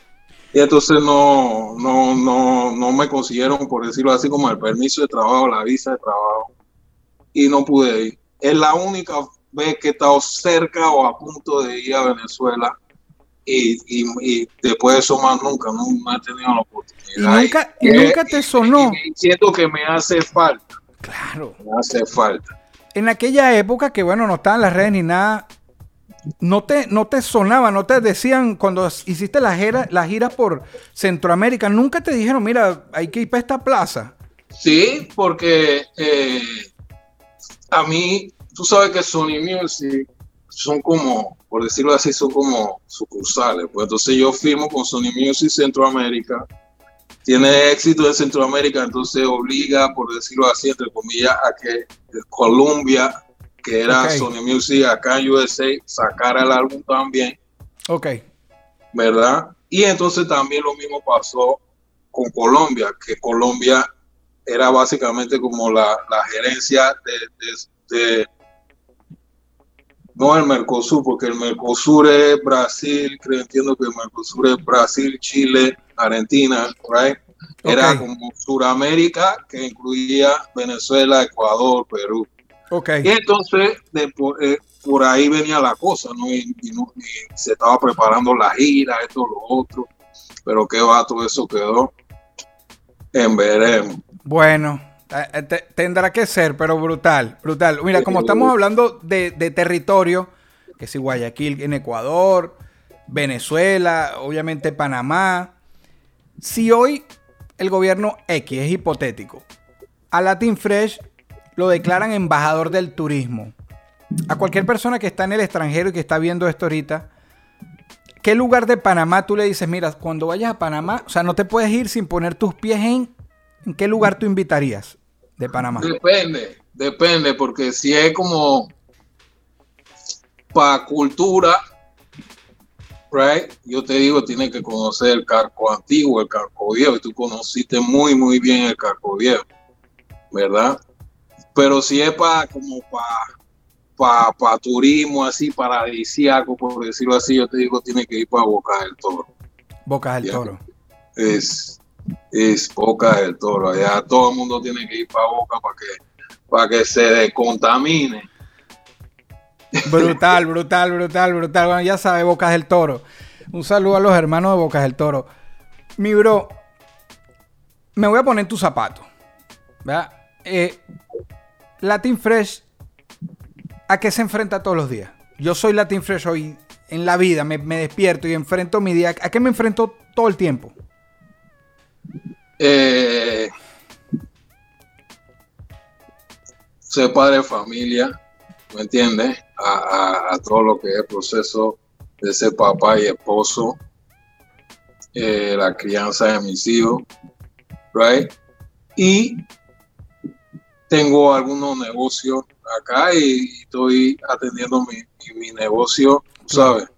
Y entonces no, no, no, no me consiguieron, por decirlo así, como el permiso de trabajo, la visa de trabajo, y no pude ir. Es la única vez que he estado cerca o a punto de ir a Venezuela y, y, después de eso más nunca, no, he tenido la oportunidad. Y nunca, y nunca te sonó. siento que me hace falta. Claro. Me hace falta. En aquella época que, bueno, no estaban las redes ni nada, no te, no te sonaba, no te decían cuando hiciste la gira por Centroamérica, nunca te dijeron, mira, hay que ir para esta plaza. Sí, porque eh, a mí, tú sabes que Sony Music son como, por decirlo así, son como sucursales. Pues entonces yo firmo con Sony Music Centroamérica, tiene éxito en Centroamérica, entonces obliga, por decirlo así, entre comillas, a que Colombia, que era Sony Music acá en USA, sacara el álbum también. Ok. ¿Verdad? Y entonces también lo mismo pasó con Colombia, que Colombia era básicamente como la, gerencia de no el Mercosur, porque el Mercosur es Brasil, creo, entiendo que el Mercosur es Brasil, Chile, Argentina, right? Era como Suramérica, que incluía Venezuela, Ecuador, Perú. Okay. Y entonces, eh, por ahí venía la cosa, ¿no? Y, se estaba preparando la gira, esto, lo otro. Pero qué va, todo eso quedó en veremos. Bueno, eh, tendrá que ser, pero brutal, brutal. Mira, como estamos hablando de, de territorio, que es Guayaquil en Ecuador, Venezuela, obviamente Panamá. Si hoy el gobierno X es hipotético, a Latin Fresh lo declaran embajador del turismo. A cualquier persona que está en el extranjero y que está viendo esto ahorita, ¿qué lugar de Panamá tú le dices, mira, cuando vayas a Panamá, o sea, no te puedes ir sin poner tus pies en, ¿en qué lugar tú invitarías de Panamá? Depende, depende, porque si es como para cultura, right, yo te digo, tienes que conocer el carco antiguo, el carco viejo, y tú conociste muy, muy bien el carco viejo, ¿verdad? Pero si es para como para pa, turismo, así, paradisíaco, por decirlo así, yo te digo, tienes que ir para Boca del Toro. Boca del Toro. Es, es Boca del Toro. Allá todo el mundo tiene que ir para Boca para que, para que se descontamine Brutal, [laughs] brutal, brutal, brutal. Bueno, ya sabe, Bocas del Toro. Un saludo a los hermanos de Bocas del Toro. Mi bro, me voy a poner tu zapato. ¿verdad? Eh, Latin Fresh, ¿a qué se enfrenta todos los días? Yo soy Latin Fresh hoy en la vida, me, despierto y enfrento mi día. ¿A qué me enfrento todo el tiempo? Eh, padre de familia, ¿me entiendes? A, todo lo que es el proceso de ser papá y esposo, eh, la crianza de mis hijos, right? Y tengo algunos negocios acá y estoy atendiendo mi, mi, negocio, ¿sabes?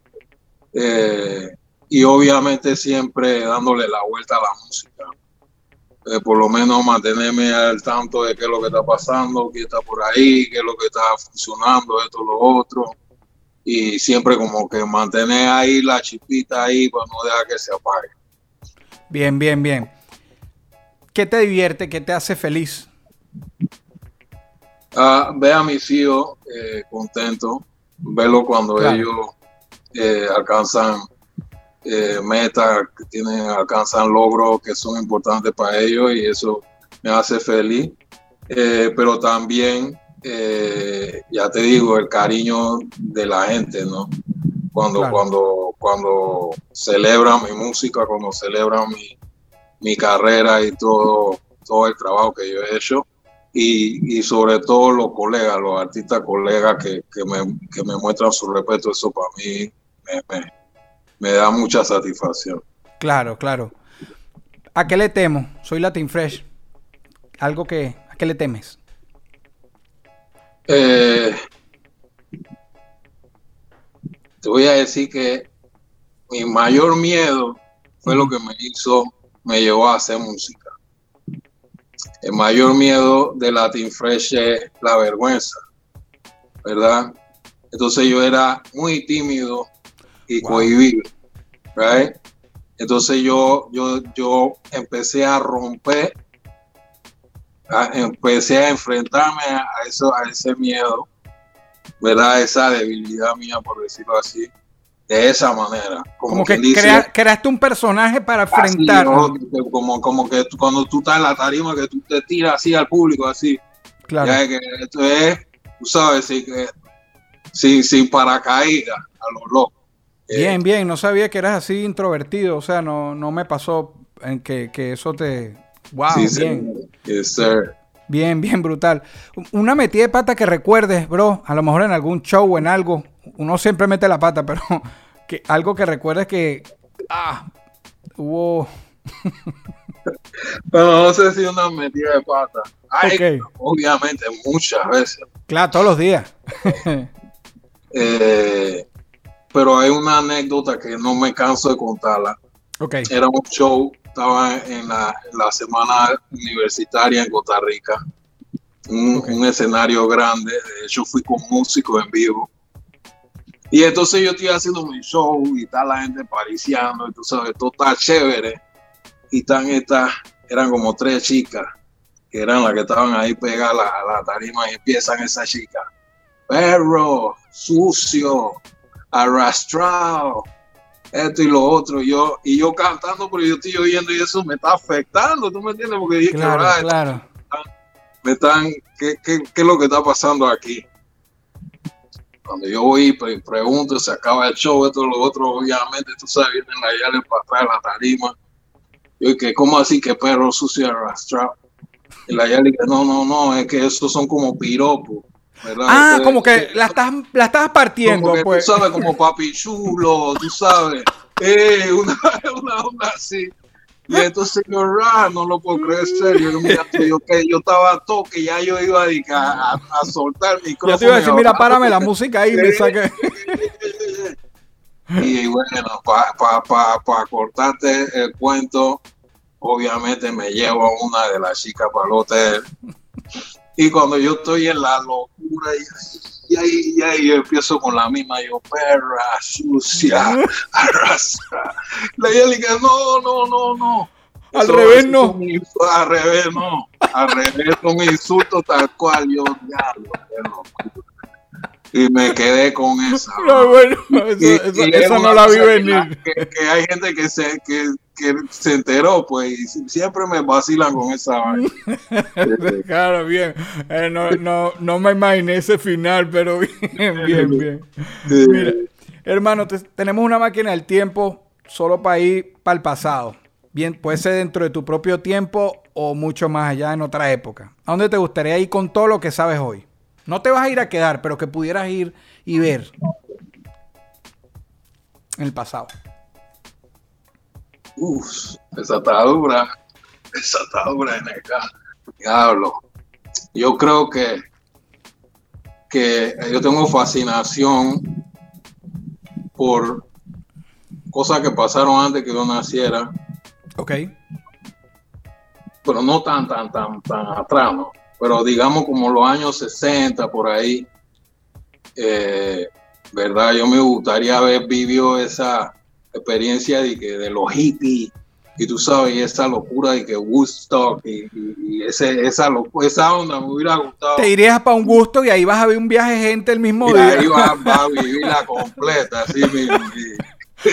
Eh, y obviamente siempre dándole la vuelta a la música. Eh, por lo menos mantenerme al tanto de qué es lo que está pasando, qué está por ahí, qué es lo que está funcionando, esto, lo otro. Y siempre como que mantener ahí la chipita ahí para no dejar que se apague. Bien, bien, bien. ¿Qué te divierte? ¿Qué te hace feliz? Ah, ve a mis hijos eh, contentos, verlo cuando ellos eh, alcanzan eh, metas que tienen, alcanzan logros que son importantes para ellos y eso me hace feliz. Pero también, ya te digo, el cariño de la gente, ¿no? Cuando, cuando, cuando celebran mi música, cuando celebran mi, mi carrera y todo, todo el trabajo que yo he hecho. Y, y, sobre todo los colegas, los artistas colegas que, que, me, que me muestran su respeto, eso para mí me, me da mucha satisfacción. Claro, claro. ¿A qué le temo? Soy Latin Fresh. Algo que... ¿A qué le temes? Eh, te voy a decir que mi mayor miedo fue lo que me hizo, me llevó a hacer música. El mayor miedo de Latin Fresh es la vergüenza, ¿verdad? Entonces yo era muy tímido y cohibir, right? Entonces yo, yo, yo empecé a romper, empecé a enfrentarme a, eso, a ese miedo, ¿verdad? Esa debilidad mía, por decirlo así, de esa manera. Como, que creaste un personaje para enfrentar. Como, como que cuando tú estás en la tarima, que tú te tiras así al público, así. Claro. que esto es, tú sabes, sin, sin paracaídas, a los locos. Bien, bien, no sabía que eras así introvertido, o sea, no, no me pasó en que, eso te... Wow, bien. Bien, bien, brutal. Una metida de pata que recuerdes, bro, a lo mejor en algún show o en algo, uno siempre mete la pata, pero [laughs] que algo que recuerdes que... Ah, hubo... [laughs] pero no sé si una metida de pata. Obviamente, muchas veces. Claro, todos los días. [laughs] eh, pero hay una anécdota que no me canso de contarla. Okay. Era un show, estaba en la, semana universitaria en Costa Rica, un, escenario grande, de hecho fui con músicos en vivo. Y entonces yo estoy haciendo mi show y está la gente pariciando, y tú sabes, todo está chévere. Y están estas, eran como tres chicas, que eran las que estaban ahí pegadas a la, tarima y empiezan esas chicas. Perro, sucio, arrastrado, esto y lo otro. Yo, y yo cantando, pero yo estoy oyendo y eso me está afectando, ¿tú me entiendes? Porque dije, claro, que, claro. me están, ¿qué, qué, qué es lo que está pasando aquí? Cuando yo voy y pregunto, se acaba el show, esto lo otro, obviamente, tú sabes, vienen allá le pasar la tarima. Yo que, ¿cómo así que perro sucio arrastrado? Y la Yali que no, no, no, es que esos son como piropos. ¿verdad? Ah, Entonces, como que la estás, la estás partiendo, como pues. tú sabes, como papi chulo, tú sabes. [laughs] Eh, una, una onda así. Y entonces yo, "Ra, no lo puedo creer, serio. Yo, mira, yo, que yo estaba a toque, ya yo iba a, dedicar a, a soltar el micrófono. Ya te iba a decir, mira, párame la música ahí, me saque. Y bueno, para pa, pa, pa cortarte el cuento, obviamente me llevo a una de las chicas para el hotel. Y cuando yo estoy en la locura, y, ahí, y ahí yo empiezo con la misma, yo, perra, sucia, arrastra. La Yélica, no, no, no, no. Al Eso- revés, no. un Al revés, no. Al revés, un insulto tal cual. Yo, diablo, qué locura. Y me quedé con esa. [laughs] No, bueno, eso, Y- eso- y esa no la vi venir. Que, que hay gente que se, que, que se enteró, pues, y siempre me vacilan con esa vaina. [laughs] Claro, bien. Eh, no, no, no me imaginé ese final, pero [laughs] bien, bien, bien. Mira, hermano, te- tenemos una máquina del tiempo solo para ir para el pasado. Bien, puede ser dentro de tu propio tiempo o mucho más allá en otra época. ¿A dónde te gustaría ir con todo lo que sabes hoy? No te vas a ir a quedar, pero que pudieras ir y ver en el pasado. Uf, esa está dura. Esa está dura en el Diablo. Yo creo que, que yo tengo fascinación por cosas que pasaron antes que yo naciera, Ok. pero no tan, tan, tan, tan atrás, ¿no? Pero digamos como los años 60, por ahí, eh, ¿verdad? Yo me gustaría haber vivido esa experiencia de, que, de los hippies, y tú sabes, y esa locura de que Woodstock, y, y- y ese, esa, locu- esa onda me hubiera gustado. Te irías para un gusto y ahí vas a ver un viaje de gente el mismo Y día. ahí va, va a [laughs] vivirla completa, así mismo. y-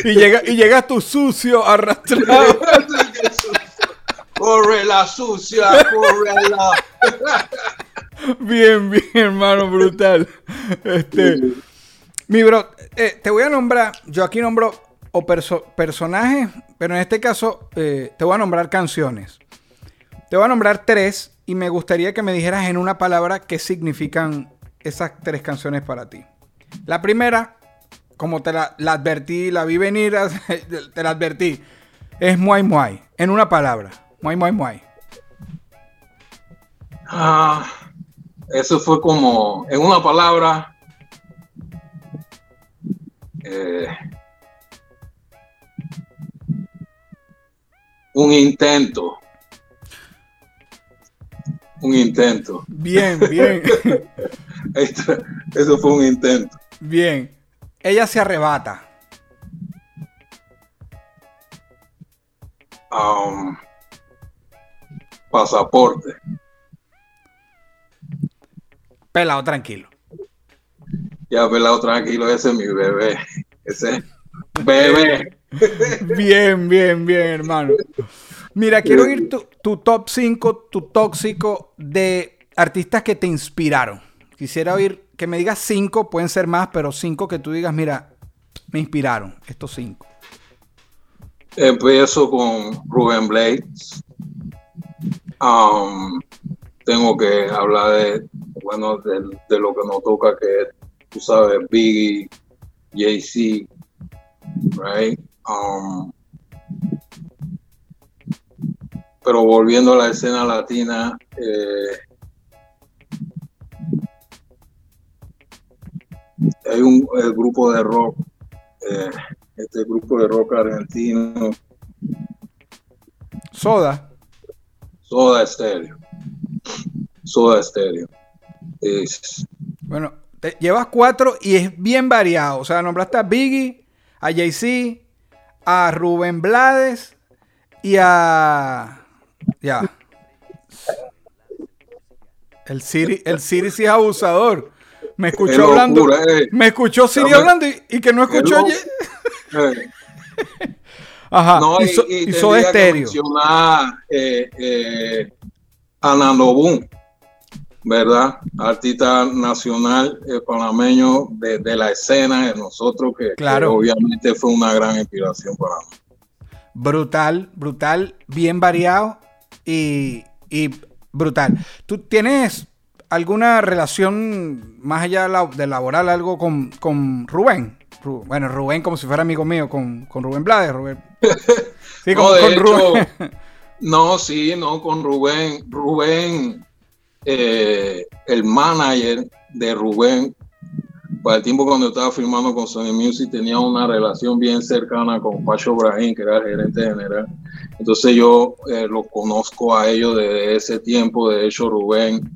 Y, llega, y llegas tú sucio, arrastrado. [laughs] corre la sucia, corre la... [laughs] Bien, bien, hermano, brutal. Este, mi bro, eh, te voy a nombrar, yo aquí nombro o perso- personajes, pero en este caso eh, te voy a nombrar canciones. Te voy a nombrar tres y me gustaría que me dijeras en una palabra qué significan esas tres canciones para ti. La primera, como te la, advertí, la vi venir, [laughs] te la advertí, es Muay Muay, en una palabra. Muay Muay Muay. Ah, eso fue como, en una palabra, eh, un intento. Un intento. Bien, bien. [laughs] Eso fue un intento. Bien. Ella se arrebata. Um, pasaporte. Pelado, tranquilo. Ya pelado tranquilo, ese es mi bebé. Ese bebé. [laughs] Bien, bien, bien, hermano. Mira, quiero oír tu, tu top 5, tu tóxico de artistas que te inspiraron. Quisiera oír que me digas 5, pueden ser más, pero 5 que tú digas, mira, me inspiraron estos 5. Empiezo con Rubén Blades. Um, tengo que hablar de, bueno, de, lo que nos toca, que tú sabes, Biggie, Jay-Z, right? Um, pero volviendo a la escena latina, eh, hay un grupo de rock, eh, este grupo de rock argentino, Soda. Soda Stereo. Soda Stereo. Es, Bueno, te llevas 4 y es bien variado. O sea, nombraste a Biggie, a Jay-Z, a Rubén Blades y a. Ya. El Siri, el Siri sí es abusador. me escuchó hablando. Eh. Me escuchó Siri hablando y, que no escuchó. Eh. [laughs] Ajá, no, hizo, y, hizo estéreo. Eh, eh, Boom, ¿verdad? Artista nacional eh, panameño de, la escena de nosotros, que, claro. obviamente fue una gran inspiración para mí. Brutal, brutal, bien variado y, y brutal. ¿Tú tienes alguna relación más allá de laboral, algo con, con Rubén? Bueno, Rubén como si fuera amigo mío, con, Rubén Blades, Rubén. [laughs] Sí, no, con Rubén. no, sí, no, con Rubén. Rubén, eh, el manager de Rubén, para el tiempo cuando estaba firmando con Sony Music, tenía una relación bien cercana con Pacho Brahim, que era el gerente general. Entonces yo eh, lo conozco a ellos desde ese tiempo. De hecho, Rubén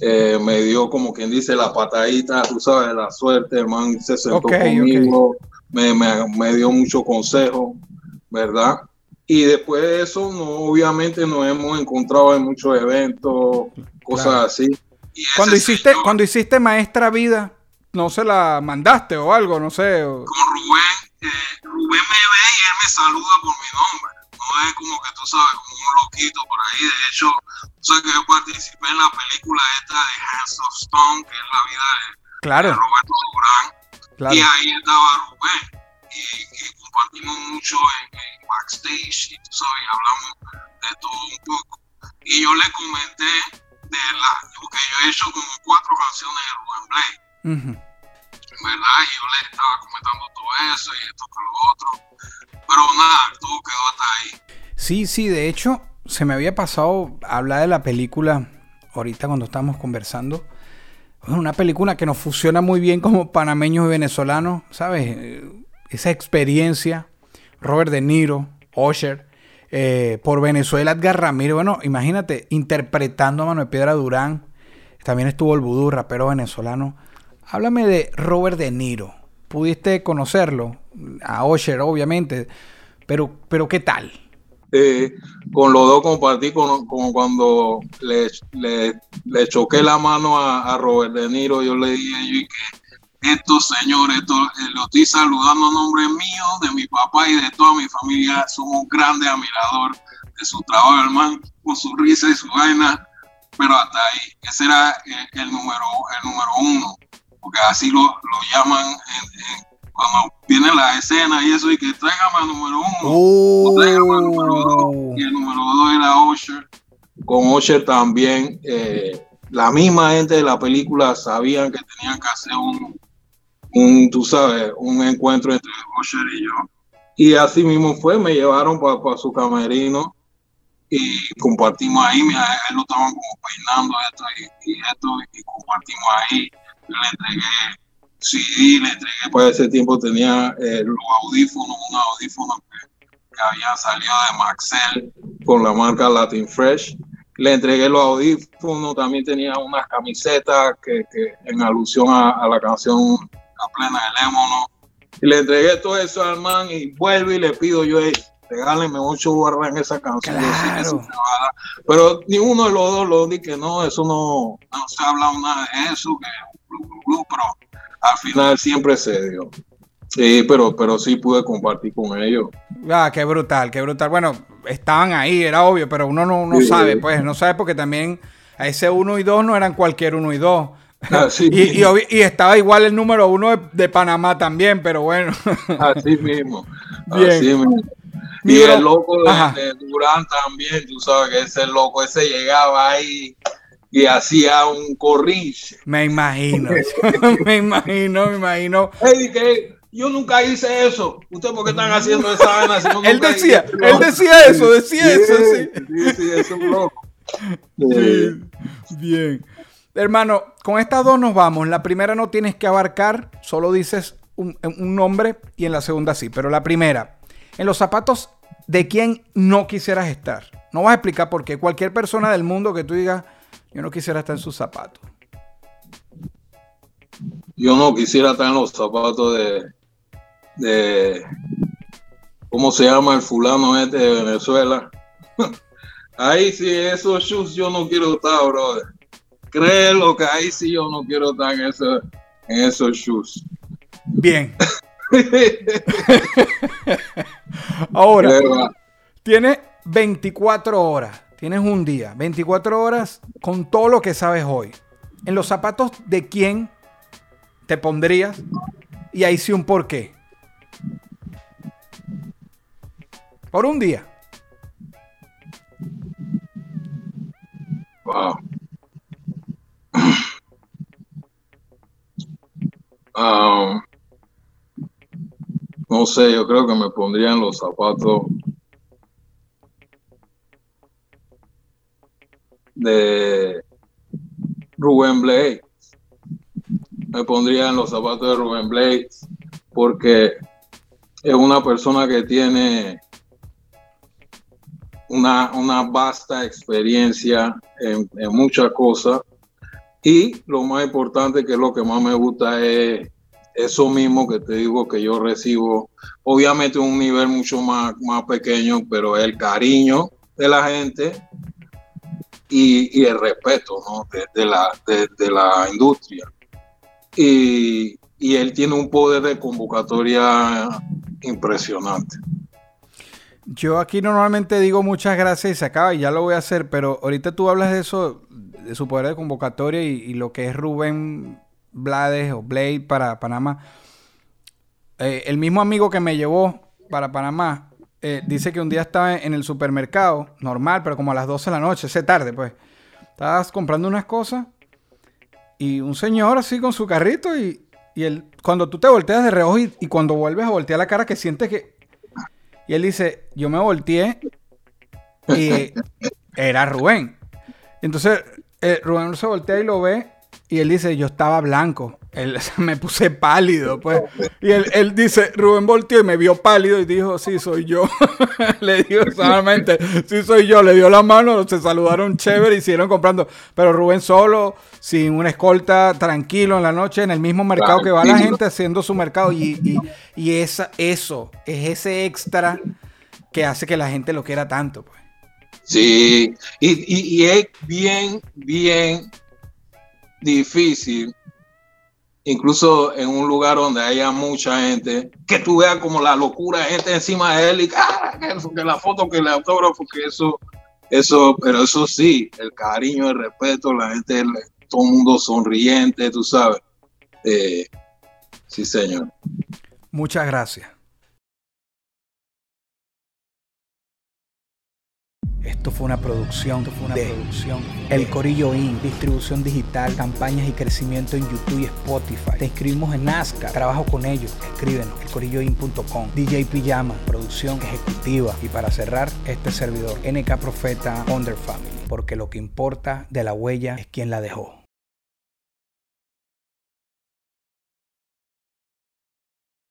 eh, me dio como quien dice la patadita, tú sabes, la suerte, el man se sentó conmigo, Me, me, dio mucho consejo, ¿verdad? Y después de eso, no, obviamente nos hemos encontrado en muchos eventos, cosas así. cuando hiciste, cuando hiciste Maestra Vida, no se la mandaste o algo, no sé. Con Rubén, eh, Rubén me ve y él me saluda por mi nombre. Es como que tú sabes, como un loquito por ahí. De hecho, tú sabes que yo participé en la película esta de Hands of Stone, que es la vida de, claro. Roberto Durán. Y ahí estaba Rubén. Y, compartimos mucho en, backstage y tú sabes, hablamos de todo un poco. Y yo le comenté de la, porque yo he hecho como cuatro canciones de Rubén Blake. ¿Verdad? Y yo le estaba comentando todo eso y esto con lo otro. Pero todo quedó hasta ahí. Sí, sí, de hecho, se me había pasado hablar de la película ahorita cuando estábamos conversando. Una película que nos fusiona muy bien como panameños y venezolanos, ¿sabes? Esa experiencia. Robert De Niro, Osher, eh, por Venezuela, Edgar Ramírez. Bueno, imagínate, interpretando a Manuel Piedra Durán. También estuvo el vudú, rapero venezolano. Háblame de Robert De Niro. ¿Pudiste conocerlo? A Osher, obviamente. Pero, pero ¿qué tal? Con los dos compartí como cuando le, le, choqué la mano a, Robert De Niro. Yo le dije yo, que estos señores, esto, eh, lo estoy saludando en nombre mío, de mi papá y de toda mi familia. Somos un grande admirador de su trabajo, hermano, con su risa y su vaina. Pero hasta ahí, ese era el número, el número uno porque así lo, lo llaman cuando viene la escena y eso, y que tráigame al número uno, o tráigame al número dos, y el número dos era Osher. Con Osher también, eh, la misma gente de la película sabían que tenían que hacer un, un tú sabes, un encuentro entre Osher y yo. Y así mismo fue, me llevaron para su camerino y compartimos ahí, él lo estaban como peinando esto y, y esto, y compartimos ahí le entregué CD, le entregué, por ese tiempo tenía eh, los audífonos, un audífono que, había salido de Maxell con la marca Latin Fresh. Le entregué los audífonos, también tenía unas camisetas que, que en alusión a, la canción La Plena del Émono. Y le entregué todo eso al man y vuelvo y le pido yo, hey, regálenme ocho barras en esa canción. Pero ni uno de los dos lo dije que no, eso no, no se ha hablado nada de eso, que pero al final siempre se dio. Sí, pero, pero sí pude compartir con ellos. Ah, qué brutal, qué brutal. Bueno, estaban ahí, era obvio, pero uno no, no sabe, pues, no sabe porque también a ese uno y dos no eran cualquier uno y dos. [laughs] y, y, estaba igual el número uno de, Panamá también, pero bueno. [laughs] Así mismo. Así mismo. Y el loco de, Durán también, tú sabes que ese loco, ese llegaba ahí y hacía un corriche. [laughs] Me imagino, me imagino, me imagino. que yo nunca hice eso. ¿Ustedes por qué están haciendo esa vaina? él decía, él decía eso, decía eso, sí. Sí, sí, es un loco. Bien. Hermano, con estas dos nos vamos. La primera no tienes que abarcar, solo dices un, un nombre y en la segunda sí. Pero la primera, en los zapatos de quién no quisieras estar. No vas a explicar por qué. Cualquier persona del mundo que tú digas, yo no quisiera estar en sus zapatos. Yo no quisiera estar en los zapatos de, de ¿cómo se llama el fulano este de Venezuela? [laughs] ahí sí, esos shoes yo no quiero estar, brother. Créelo que ahí sí yo no quiero estar en ese, en esos shoes. Bien. [laughs] [laughs] Ahora, tienes 24 horas, tienes un día, 24 horas con todo lo que sabes hoy. En los zapatos de quién te pondrías y ahí sí un porqué. Por un día. Wow. Um, [clears throat] no sé, yo creo que me pondrían los zapatos de Rubén Blades. Me pondrían los zapatos de Rubén Blades porque es una persona que tiene una, una vasta experiencia en, en muchas cosas y lo más importante que es lo que más me gusta es eso mismo que te digo que yo recibo, obviamente un nivel mucho más, más pequeño, pero el cariño de la gente y, el respeto de, la, de, la industria. Y, y él tiene un poder de convocatoria impresionante. Yo aquí normalmente digo muchas gracias y se acaba y ya lo voy a hacer, pero ahorita tú hablas de eso, de su poder de convocatoria y, y lo que es Rubén Blades o Blade para Panamá. Eh, el mismo amigo que me llevó para Panamá eh, dice que un día estaba en el supermercado, normal, pero como a las 12 de la noche, ese tarde, pues. Estabas comprando unas cosas y un señor así con su carrito y, y él, cuando tú te volteas de reojo y, cuando vuelves a voltear la cara que sientes que... Y él dice, yo me volteé y [laughs] era Rubén. Entonces eh, Rubén se voltea y lo ve y él dice, yo estaba blanco. Él, [laughs] me puse pálido, pues. [laughs] Y él, dice, Rubén volteó y me vio pálido y dijo, sí, soy yo. [laughs] le dijo solamente, sí, soy yo. Le dio la mano, se saludaron chévere y siguieron comprando. Pero Rubén solo, sin una escolta, tranquilo en la noche, en el mismo mercado que va la gente haciendo su mercado. Y, y, esa, eso, es ese extra que hace que la gente lo quiera tanto, pues. Sí, y, y es bien, bien difícil, incluso en un lugar donde haya mucha gente, que tú veas como la locura gente encima de él y ah, que, la foto, que el autógrafo, que eso, eso, pero eso sí, el cariño, el respeto, la gente, todo el mundo sonriente, tú sabes. Eh, sí, señor. Muchas gracias. Esto fue una producción, fue una de producción El Corillo In, distribución digital, campañas y crecimiento en YouTube y Spotify. Te inscribimos en Nazca, trabajo con ellos. Escríbenos, elcorilloin.com. DJ Pijama, producción ejecutiva. Y para cerrar, este servidor, NK Profeta Wonder Family, porque lo que importa de la huella es quien la dejó.